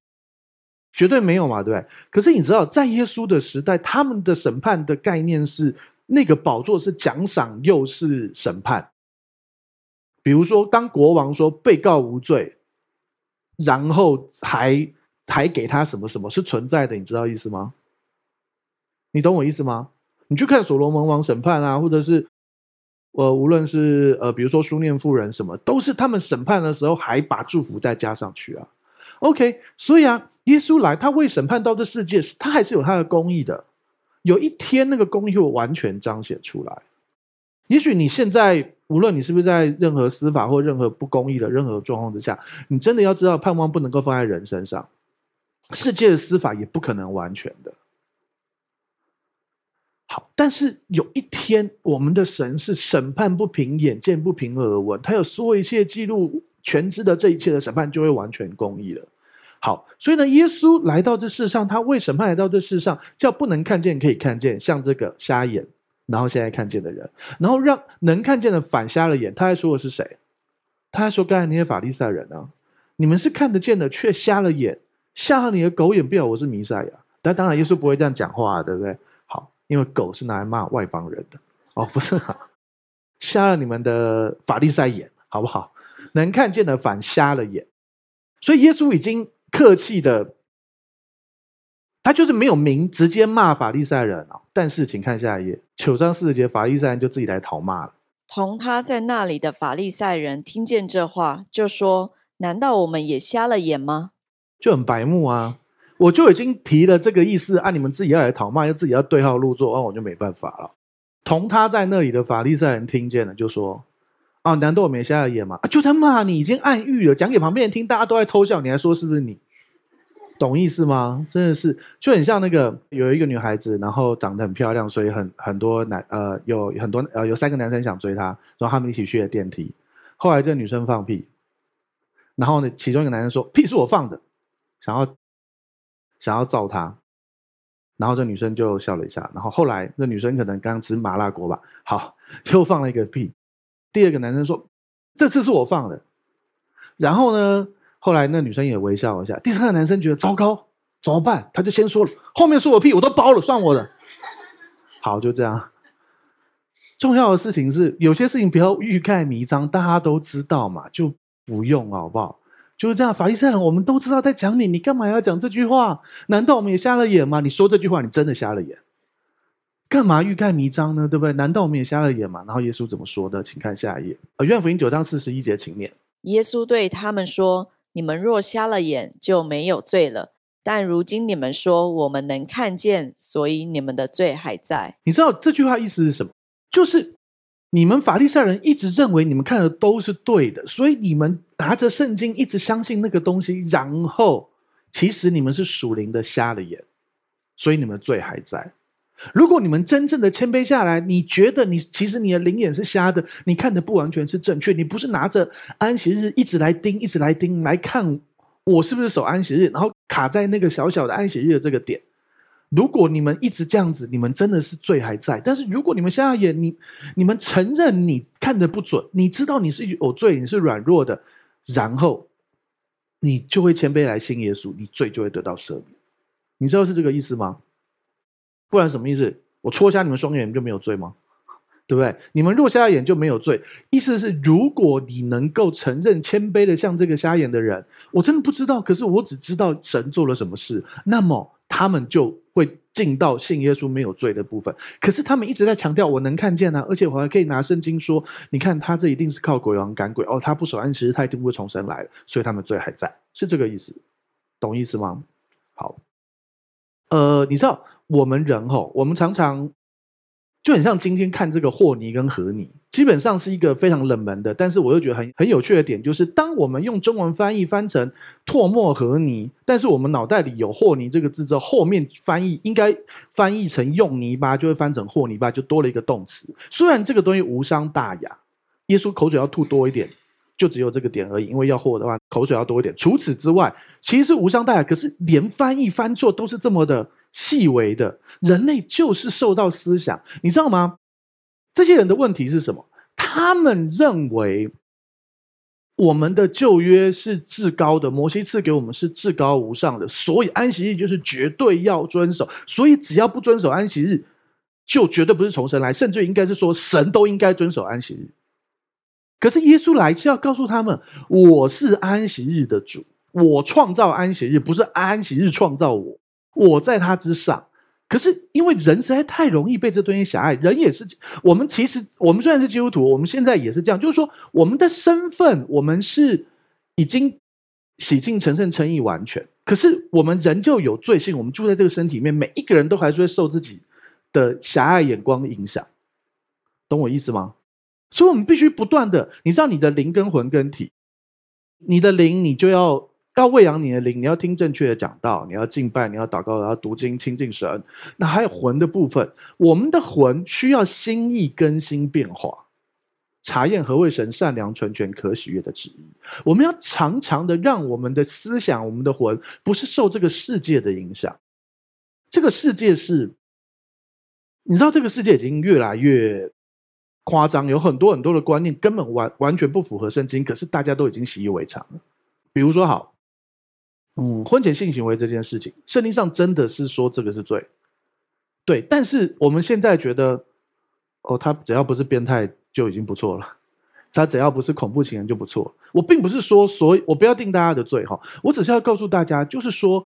绝对没有嘛，对不对？可是你知道，在耶稣的时代，他们的审判的概念是那个宝座是奖赏又是审判。比如说，当国王说被告无罪，然后还还给他什么什么是存在的，你知道意思吗？你懂我意思吗？你去看所罗门王审判啊，或者是呃，无论是呃，比如说书念妇人什么，都是他们审判的时候还把祝福再加上去啊。OK，所以啊。耶稣来，他为审判到这世界，他还是有他的公义的。有一天，那个公义会完全彰显出来。也许你现在，无论你是不是在任何司法或任何不公义的任何状况之下，你真的要知道，盼望不能够放在人身上。世界的司法也不可能完全的。好，但是有一天，我们的神是审判不平眼见，不平耳闻，他有所有一切记录全知的这一切的审判，就会完全公义了。好，所以呢，耶稣来到这世上，他为什么来到这世上，叫不能看见可以看见，像这个瞎眼，然后现在看见的人，然后让能看见的反瞎了眼。他还说的是谁？他还说刚才那些法利赛人啊，你们是看得见的，却瞎了眼，瞎了你的狗眼，不晓我是弥赛亚。但当然，耶稣不会这样讲话，对不对？好，因为狗是拿来骂外邦人的哦，不是啊，瞎了你们的法利赛眼，好不好？能看见的反瞎了眼，所以耶稣已经。客气的，他就是没有明直接骂法利赛人啊。但是，请看下一页，九章四十节，法利赛人就自己来讨骂了。同他在那里的法利赛人听见这话，就说：“难道我们也瞎了眼吗？”就很白目啊！我就已经提了这个意思，啊，你们自己要来讨骂，要自己要对号入座，那、啊、我就没办法了。同他在那里的法利赛人听见了，就说：“啊，难道我没瞎了眼吗？”啊，就在骂你，已经暗喻了，讲给旁边人听，大家都在偷笑，你还说是不是你？懂意思吗？真的是就很像那个有一个女孩子，然后长得很漂亮，所以很很多男呃有很多呃有三个男生想追她，然后他们一起去了电梯。后来这个女生放屁，然后呢，其中一个男生说：“屁是我放的。”想要想要揍她，然后这女生就笑了一下。然后后来那女生可能刚吃麻辣锅吧，好就放了一个屁。第二个男生说：“这次是我放的。”然后呢？后来那女生也微笑了一下，第三个男生觉得糟糕，怎么办？他就先说了，后面说我屁我都包了，算我的。好，就这样。重要的事情是，有些事情不要欲盖弥彰，大家都知道嘛，就不用好不好？就是这样。法利赛人，我们都知道在讲你，你干嘛要讲这句话？难道我们也瞎了眼吗？你说这句话，你真的瞎了眼？干嘛欲盖弥彰呢？对不对？难道我们也瞎了眼吗？然后耶稣怎么说的？请看下一页。呃，约翰福音九章四十一节，请念。耶稣对他们说。你们若瞎了眼，就没有罪了。但如今你们说我们能看见，所以你们的罪还在。你知道这句话意思是什么？就是你们法利赛人一直认为你们看的都是对的，所以你们拿着圣经一直相信那个东西，然后其实你们是属灵的瞎了眼，所以你们的罪还在。如果你们真正的谦卑下来，你觉得你其实你的灵眼是瞎的，你看的不完全是正确，你不是拿着安息日一直来盯，一直来盯来看我是不是守安息日，然后卡在那个小小的安息日的这个点。如果你们一直这样子，你们真的是罪还在。但是如果你们瞎了眼，你你们承认你看的不准，你知道你是有罪，你是软弱的，然后你就会谦卑来信耶稣，你罪就会得到赦免。你知道是这个意思吗？不然什么意思？我戳瞎你们双眼就没有罪吗？对不对？你们若瞎了眼就没有罪。意思是，如果你能够承认谦卑的像这个瞎眼的人，我真的不知道。可是我只知道神做了什么事，那么他们就会进到信耶稣没有罪的部分。可是他们一直在强调我能看见啊，而且我还可以拿圣经说，你看他这一定是靠鬼王赶鬼哦，他不守安息日，他一定不会重生来，所以他们罪还在，是这个意思，懂意思吗？好，呃，你知道。我们人吼，我们常常就很像今天看这个和泥跟和泥，基本上是一个非常冷门的，但是我又觉得很很有趣的点，就是当我们用中文翻译翻成唾沫和泥，但是我们脑袋里有和泥这个字之后，后面翻译应该翻译成用泥巴，就会翻成和泥巴，就多了一个动词。虽然这个东西无伤大雅，耶稣口水要吐多一点，就只有这个点而已，因为要和的话口水要多一点。除此之外，其实是无伤大雅，可是连翻译翻错都是这么的。细微的人类就是受到思想，你知道吗？这些人的问题是什么？他们认为我们的旧约是至高的，摩西赐给我们是至高无上的，所以安息日就是绝对要遵守。所以只要不遵守安息日，就绝对不是从神来，甚至应该是说神都应该遵守安息日。可是耶稣来是要告诉他们，我是安息日的主，我创造安息日，不是安息日创造我。我在他之上，可是因为人实在太容易被这东西狭隘，人也是。我们其实，我们虽然是基督徒，我们现在也是这样，就是说，我们的身份，我们是已经洗净、成圣、称义、完全，可是我们仍旧有罪性。我们住在这个身体里面，每一个人都还是会受自己的狭隘眼光影响，懂我意思吗？所以，我们必须不断的，你知道，你的灵跟魂跟体，你的灵，你就要。要喂养你的灵，你要听正确的讲道，你要敬拜，你要祷告，然后读经亲近神。那还有魂的部分，我们的魂需要心意更新变化，查验何为神善良、纯全、可喜悦的旨意。我们要常常的让我们的思想、我们的魂不是受这个世界的影响。这个世界是，你知道，这个世界已经越来越夸张，有很多很多的观念根本完完全不符合圣经，可是大家都已经习以为常了。比如说，好。嗯，婚前性行为这件事情，圣经上真的是说这个是罪，对。但是我们现在觉得，哦，他只要不是变态就已经不错了，他只要不是恐怖情人就不错。我并不是说，所以我不要定大家的罪哈，我只是要告诉大家，就是说，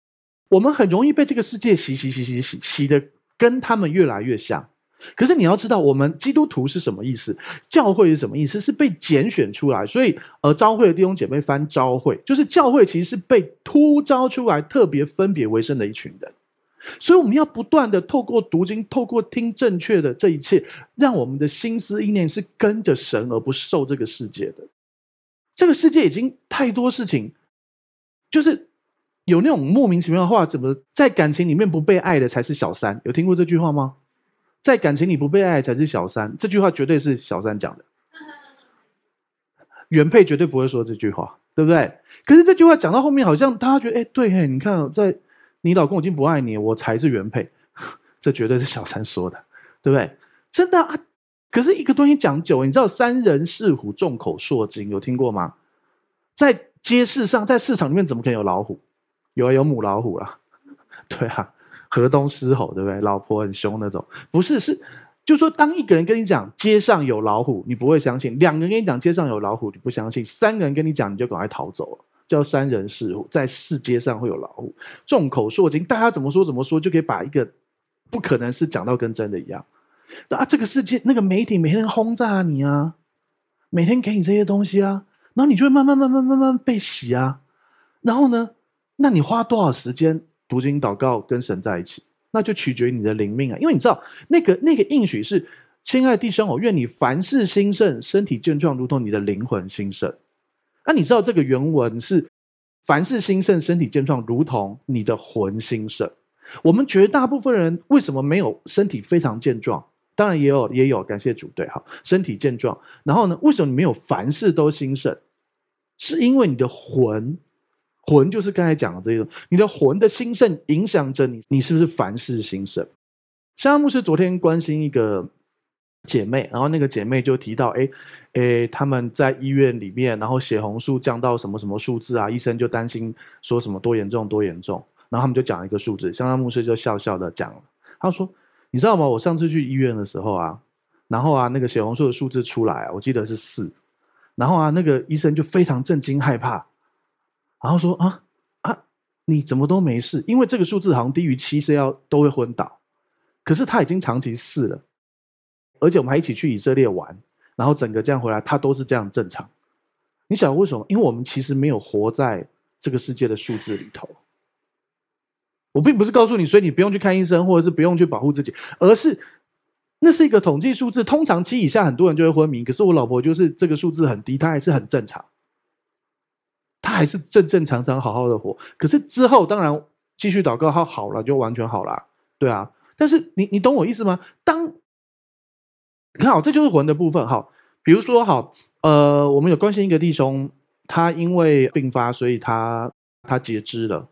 我们很容易被这个世界洗洗洗洗洗洗的，跟他们越来越像。可是你要知道，我们基督徒是什么意思？教会是什么意思？是被拣选出来，所以呃，召会的弟兄姐妹翻召会，就是教会其实是被突召出来，特别分别为圣的一群人。所以我们要不断的透过读经，透过听正确的这一切，让我们的心思意念是跟着神，而不受这个世界的。这个世界已经太多事情，就是有那种莫名其妙的话，怎么在感情里面不被爱的才是小三？有听过这句话吗？在感情里不被爱才是小三，这句话绝对是小三讲的。原配绝对不会说这句话，对不对？可是这句话讲到后面，好像大家觉得，哎，对嘿，你看，在你老公已经不爱你，我才是原配，这绝对是小三说的，对不对？真的啊！可是一个东西讲久，你知道“三人四虎，众口铄金”，有听过吗？在街市上，在市场里面，怎么可能有老虎？有啊，有母老虎啦。对啊，河东狮吼，对不对？老婆很凶那种，不是是。就说，当一个人跟你讲街上有老虎，你不会相信；两个人跟你讲街上有老虎，你不相信；三个人跟你讲，你就赶快逃走了。叫三人是虎，在世界上会有老虎，众口铄金，大家怎么说怎么说，就可以把一个不可能是讲到跟真的一样。啊，这个世界那个媒体每天轰炸你啊，每天给你这些东西啊，然后你就会慢慢慢慢慢慢被洗啊。然后呢，那你花多少时间读经祷告跟神在一起？那就取决于你的灵命啊，因为你知道那个那个应许是，亲爱的弟兄，我愿你凡事兴盛，身体健壮，如同你的灵魂兴盛。那你知道这个原文是凡事兴盛，身体健壮，如同你的魂兴盛。我们绝大部分人为什么没有身体非常健壮？当然也有也有，感谢主，对，哈，身体健壮。然后呢，为什么你没有凡事都兴盛？是因为你的魂。魂就是刚才讲的这个，你的魂的兴盛影响着你，你是不是凡事兴盛？香香牧师昨天关心一个姐妹，然后那个姐妹就提到，哎，哎，他们在医院里面，然后血红素降到什么什么数字啊？医生就担心说什么多严重多严重，然后他们就讲一个数字，香香牧师就笑笑的讲了，他说：“你知道吗？我上次去医院的时候啊，然后啊，那个血红素的数字出来啊，我记得是四，然后啊，那个医生就非常震惊害怕。”然后说啊啊，你怎么都没事？因为这个数字好像低于七是要都会昏倒，可是他已经长期四了，而且我们还一起去以色列玩，然后整个这样回来，他都是这样正常。你想为什么？因为我们其实没有活在这个世界的数字里头。我并不是告诉你，所以你不用去看医生，或者是不用去保护自己，而是那是一个统计数字，通常七以下很多人就会昏迷，可是我老婆就是这个数字很低，她还是很正常。他还是正正常常好好的活，可是之后当然继续祷告，他好了就完全好了，对啊。但是你你懂我意思吗？当你看好，这就是魂的部分。哈，比如说好，呃，我们有关心一个弟兄，他因为病发，所以他他截肢了，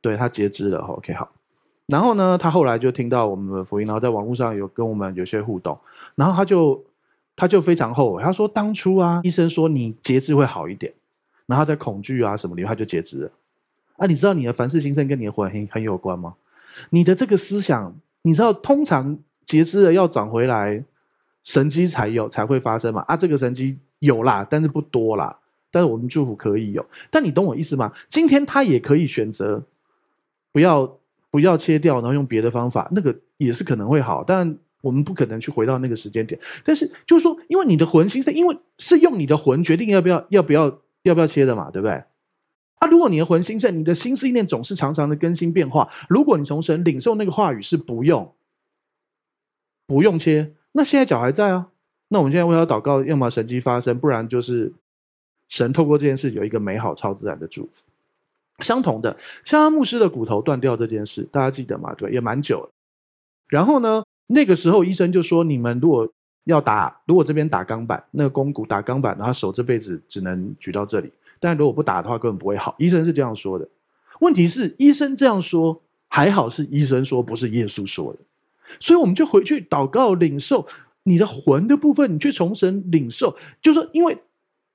对，他截肢了。OK，好。然后呢，他后来就听到我们的福音，然后在网络上有跟我们有些互动，然后他就他就非常后悔，他说当初啊，医生说你截肢会好一点。然后在恐惧啊什么里，他就截肢了。啊，你知道你的凡事心生跟你的魂很很有关吗？你的这个思想，你知道通常截肢了要长回来，神迹才有才会发生嘛？啊，这个神迹有啦，但是不多啦。但是我们祝福可以有。但你懂我意思吗？今天他也可以选择不要不要切掉，然后用别的方法，那个也是可能会好。但我们不可能去回到那个时间点。但是就是说，因为你的魂兴盛，因为是用你的魂决定要不要要不要。要不要切的嘛？对不对？啊，如果你的魂兴盛，你的心思意念总是常常的更新变化。如果你从神领受那个话语是不用不用切，那现在脚还在啊。那我们现在为他祷告，要么神迹发生，不然就是神透过这件事有一个美好超自然的祝福。相同的，像阿牧师的骨头断掉这件事，大家记得吗？对，也蛮久了。然后呢，那个时候医生就说：“你们如果……”要打，如果这边打钢板，那个肱骨打钢板，然后手这辈子只能举到这里。但如果不打的话，根本不会好。医生是这样说的。问题是，医生这样说还好，是医生说，不是耶稣说的。所以我们就回去祷告，领受你的魂的部分，你去从神领受。就是说，因为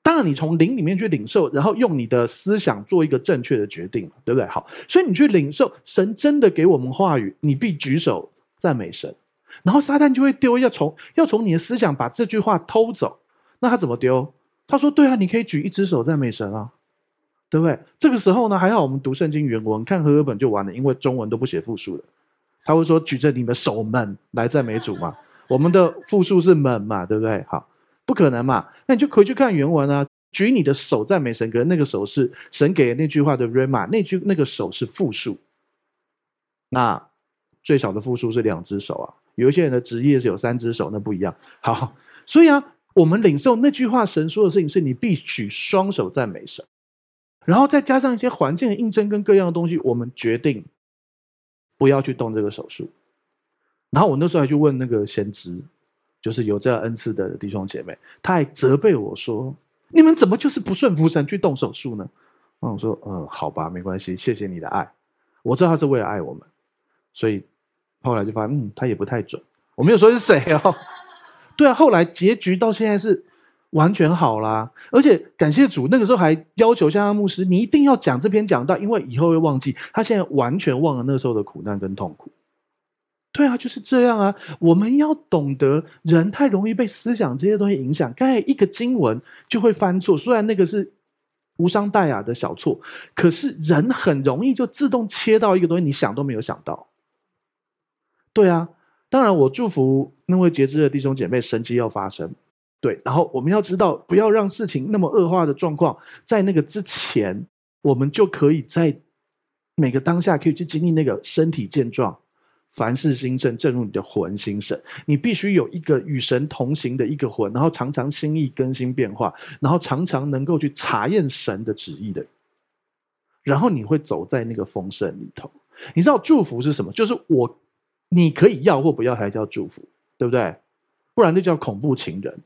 当然你从灵里面去领受，然后用你的思想做一个正确的决定，对不对？好，所以你去领受神真的给我们话语，你必举手赞美神。然后撒旦就会丢，要从要从你的思想把这句话偷走。那他怎么丢？他说：“对啊，你可以举一只手赞美神啊，对不对？”这个时候呢，还好我们读圣经原文，看和合本就完了，因为中文都不写复数的。他会说：“举着你们手们来赞美主嘛。”我们的复数是们嘛，对不对？好，不可能嘛。那你就回去看原文啊，举你的手赞美神，可是那个手是神给的那句话的 “rema”，那句那个手是复数。那最少的复数是两只手啊。有些人的职业是有三只手，那不一样。好，所以啊，我们领受那句话，神说的事情是你必须双手赞美神，然后再加上一些环境的印证跟各样的东西，我们决定不要去动这个手术。然后我那时候还去问那个先知，就是有这样恩赐的弟兄姐妹，他还责备我说：“你们怎么就是不顺服神去动手术呢？”那我说：“嗯，好吧，没关系，谢谢你的爱。我知道他是为了爱我们，所以后来就发现，嗯，他也不太准。我没有说是谁哦。对啊，后来结局到现在是完全好啦，而且感谢主，那个时候还要求香香牧师，你一定要讲这篇讲到，因为以后会忘记。他现在完全忘了那时候的苦难跟痛苦。”对啊，就是这样啊！我们要懂得，人太容易被思想这些东西影响。刚才一个经文就会犯错，虽然那个是无伤大雅的小错，可是人很容易就自动切到一个东西，你想都没有想到。对啊，当然我祝福那位截肢的弟兄姐妹，神迹要发生。对，然后我们要知道，不要让事情那么恶化的状况，在那个之前，我们就可以在每个当下可以去经历那个身体健壮。凡事兴盛，正如你的魂兴盛。你必须有一个与神同行的一个魂，然后常常心意更新变化，然后常常能够去查验神的旨意的。然后你会走在那个丰盛里头。你知道祝福是什么？就是我，你可以要或不要才叫祝福，对不对？不然就叫恐怖情人。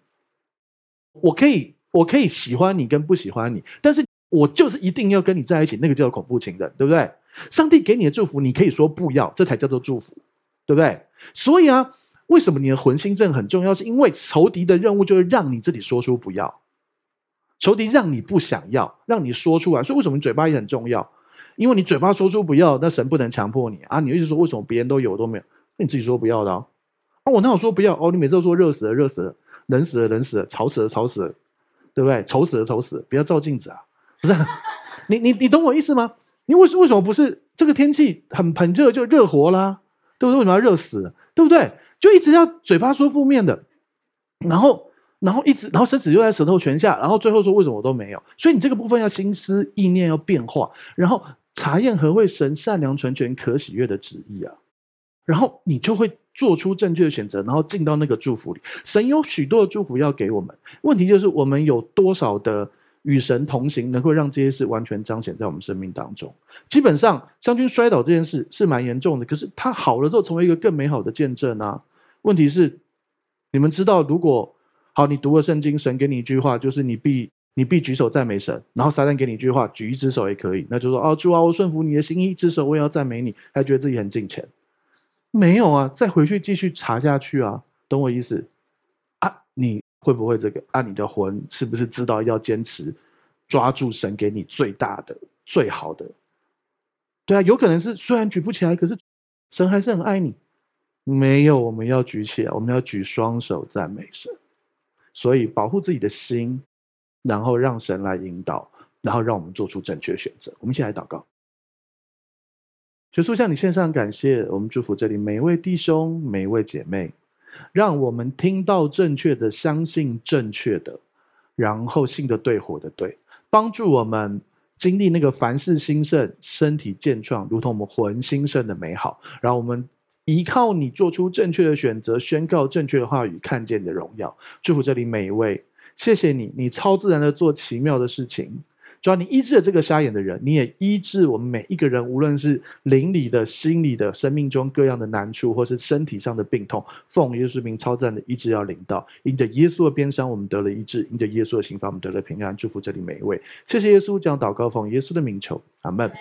我可以，我可以喜欢你跟不喜欢你，但是我就是一定要跟你在一起，那个叫恐怖情人，对不对？上帝给你的祝福，你可以说不要，这才叫做祝福，对不对？所以啊，为什么你的魂心症很重要？是因为仇敌的任务就是让你自己说出不要，仇敌让你不想要，让你说出来。所以为什么你嘴巴也很重要？因为你嘴巴说出不要，那神不能强迫你啊。你一直说为什么别人都有都没有？你自己说不要的啊。啊我哪有说不要？哦，你每次都说热死了，热死了，冷死了，冷死了，吵死了，吵死了，对不对？丑死了，丑死了，不要照镜子啊！不是，你你你懂我意思吗？你为什为什么不是这个天气很很热就热活啦？对不对？为什么要热死？对不对？就一直要嘴巴说负面的，然后然后一直然后舌子又在舌头泉下，然后最后说为什么我都没有？所以你这个部分要心思意念要变化，然后查验何为神善良、纯全、可喜悦的旨意啊，然后你就会做出正确的选择，然后进到那个祝福里。神有许多的祝福要给我们，问题就是我们有多少的。与神同行，能够让这些事完全彰显在我们生命当中。基本上，将军摔倒这件事是蛮严重的，可是他好了之后，成为一个更美好的见证啊。问题是，你们知道，如果好，你读了圣经，神给你一句话，就是你必你必举手赞美神，然后撒旦给你一句话，举一只手也可以，那就说哦，主啊，我顺服你的心意，一只手我也要赞美你，还觉得自己很敬虔。没有啊，再回去继续查下去啊，懂我意思啊？你。会不会这个？啊，你的魂是不是知道要坚持抓住神给你最大的、最好的？对啊，有可能是虽然举不起来，可是神还是很爱你。没有，我们要举起来，我们要举双手赞美神。所以保护自己的心，然后让神来引导，然后让我们做出正确选择。我们一起来祷告。耶稣向你献上感谢，我们祝福这里每一位弟兄、每一位姐妹。让我们听到正确的，相信正确的，然后信的对，活的对，帮助我们经历那个凡事兴盛、身体健壮，如同我们魂兴盛的美好。然后我们依靠你做出正确的选择，宣告正确的话语，看见你的荣耀。祝福这里每一位，谢谢你，你超自然的做奇妙的事情。主要你医治了这个瞎眼的人，你也医治我们每一个人，无论是灵里的、心里的、生命中各样的难处，或是身体上的病痛，奉耶稣名超赞的医治要领到。因着耶稣的鞭伤，我们得了医治；因着耶稣的刑罚，我们得了平安。祝福这里每一位，谢谢耶稣，将祷告奉耶稣的名求，阿门。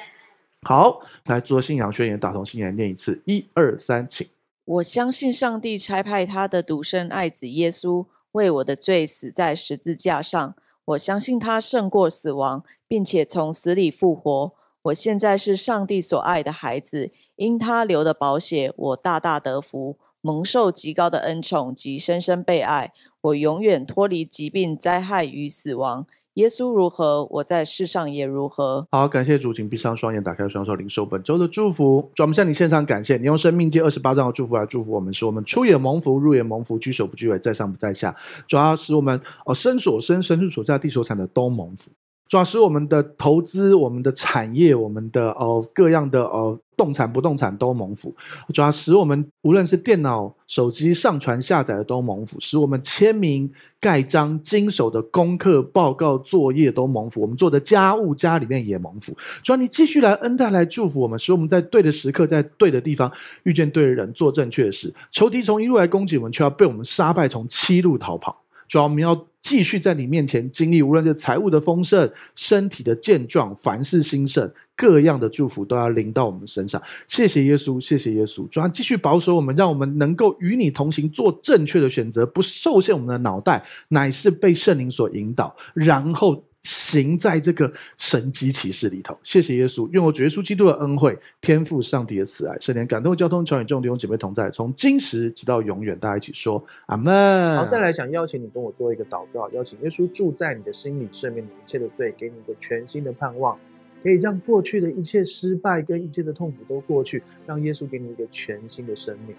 好，来做信仰宣言，打从心里念一次，一二三，请。我相信上帝差派他的独生爱子耶稣为我的罪死在十字架上。我相信他胜过死亡，并且从死里复活。我现在是上帝所爱的孩子，因他留的宝血，我大大得福，蒙受极高的恩宠及深深被爱。我永远脱离疾病、灾害与死亡。耶稣如何，我在世上也如何。好，感谢主，请闭上双眼，打开双手，领受本周的祝福。主，我们向你献上感谢，你用生命借二十八章的祝福来祝福我们，使我们出也蒙福，入也蒙福，居首不居尾，在上不在下。主要使我们哦，身所生，身处所在，地所产的都蒙福。主要使我们的投资、我们的产业、我们的哦、各样的哦。动产不动产都蒙福，主要使我们无论是电脑、手机上传下载的都蒙福，使我们签名、盖章、经手的功课、报告、作业都蒙福，我们做的家务家里面也蒙福。主要你继续来恩待来祝福我们，使我们在对的时刻，在对的地方遇见对的人，做正确的事。仇敌从一路来攻击我们，却要被我们杀败，从七路逃跑。主要我们要继续在你面前经历，无论是财务的丰盛、身体的健壮、凡事兴盛。各样的祝福都要临到我们身上，谢谢耶稣，谢谢耶稣，主要，继续保守我们，让我们能够与你同行，做正确的选择，不受限我们的脑袋，乃是被圣灵所引导，然后行在这个神迹奇事里头。谢谢耶稣，愿我主耶稣基督的恩惠、天父上帝的慈爱、圣灵感动交通、传与众弟兄姐妹同在，从今时直到永远，大家一起说阿门。好，再来想邀请你跟我做一个祷告，邀请耶稣住在你的心里，赦免你一切的罪，给你一个全新的盼望。可以让过去的一切失败跟一切的痛苦都过去，让耶稣给你一个全新的生命。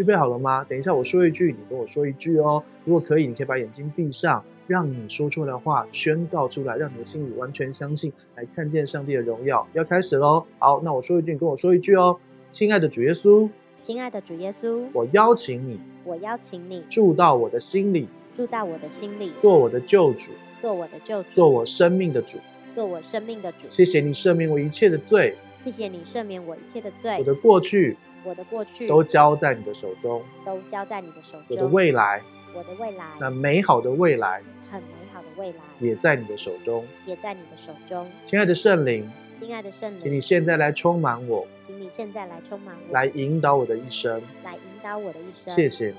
预备好了吗？等一下我说一句，你跟我说一句哦。如果可以，你可以把眼睛闭上，让你说出来的话宣告出来，让你的心里完全相信，来看见上帝的荣耀。要开始喽！好，那我说一句，你跟我说一句哦。亲爱的主耶稣，亲爱的主耶稣，我邀请你，我邀请你住到我的心里，住到我的心里，做我的救主，做我的救主，做我生命的主。做我生命的主，谢谢你赦免我一切的罪，谢谢你赦免我一切的罪。我的过去，我的过去都交在你的手中，都交在你的手中。我的未来，我的未来，那美好的未来，很美好的未来，也在你的手中，也在你的手中。亲爱的圣灵，亲爱的圣灵，请你现在来充满我，请你现在来充满我，来引导我的一生，来引导我的一生。谢谢你，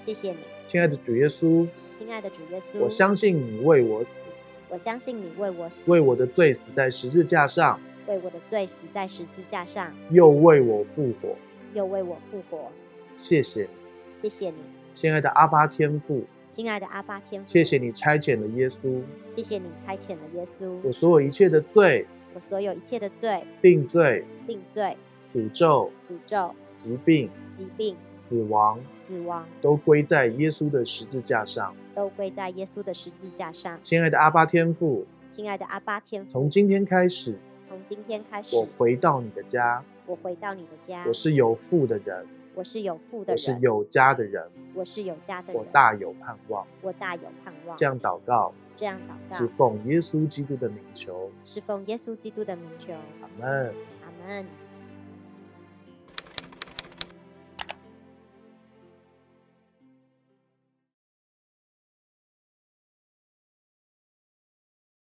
谢谢你，亲爱的主耶稣，亲爱的主耶稣，我相信你为我死。我相信你为我死，为我的罪死在十字架上，为我的罪死在十字架上，又为我复活，又为我复活。谢谢，谢谢你，亲爱的阿巴天父，亲爱的阿巴天父，谢谢你差遣了耶稣，谢谢你差遣了耶稣，我所有一切的罪，我所有一切的罪，定罪，定罪，诅咒，诅咒，疾病，疾病。死亡，死亡都归在耶稣的十字架上，都归在耶稣的十字架上。亲爱的阿巴天父，亲爱的阿巴天父，从今天开始，从今天开始，我回到你的家，我回到你的家，我是有父的人，我是有父的人，我是有家的人，我是有家的人，我大有盼望，我大有盼望。这样祷告，这样祷告，是奉耶稣基督的名求，是奉耶稣基督的名求。阿门，阿门。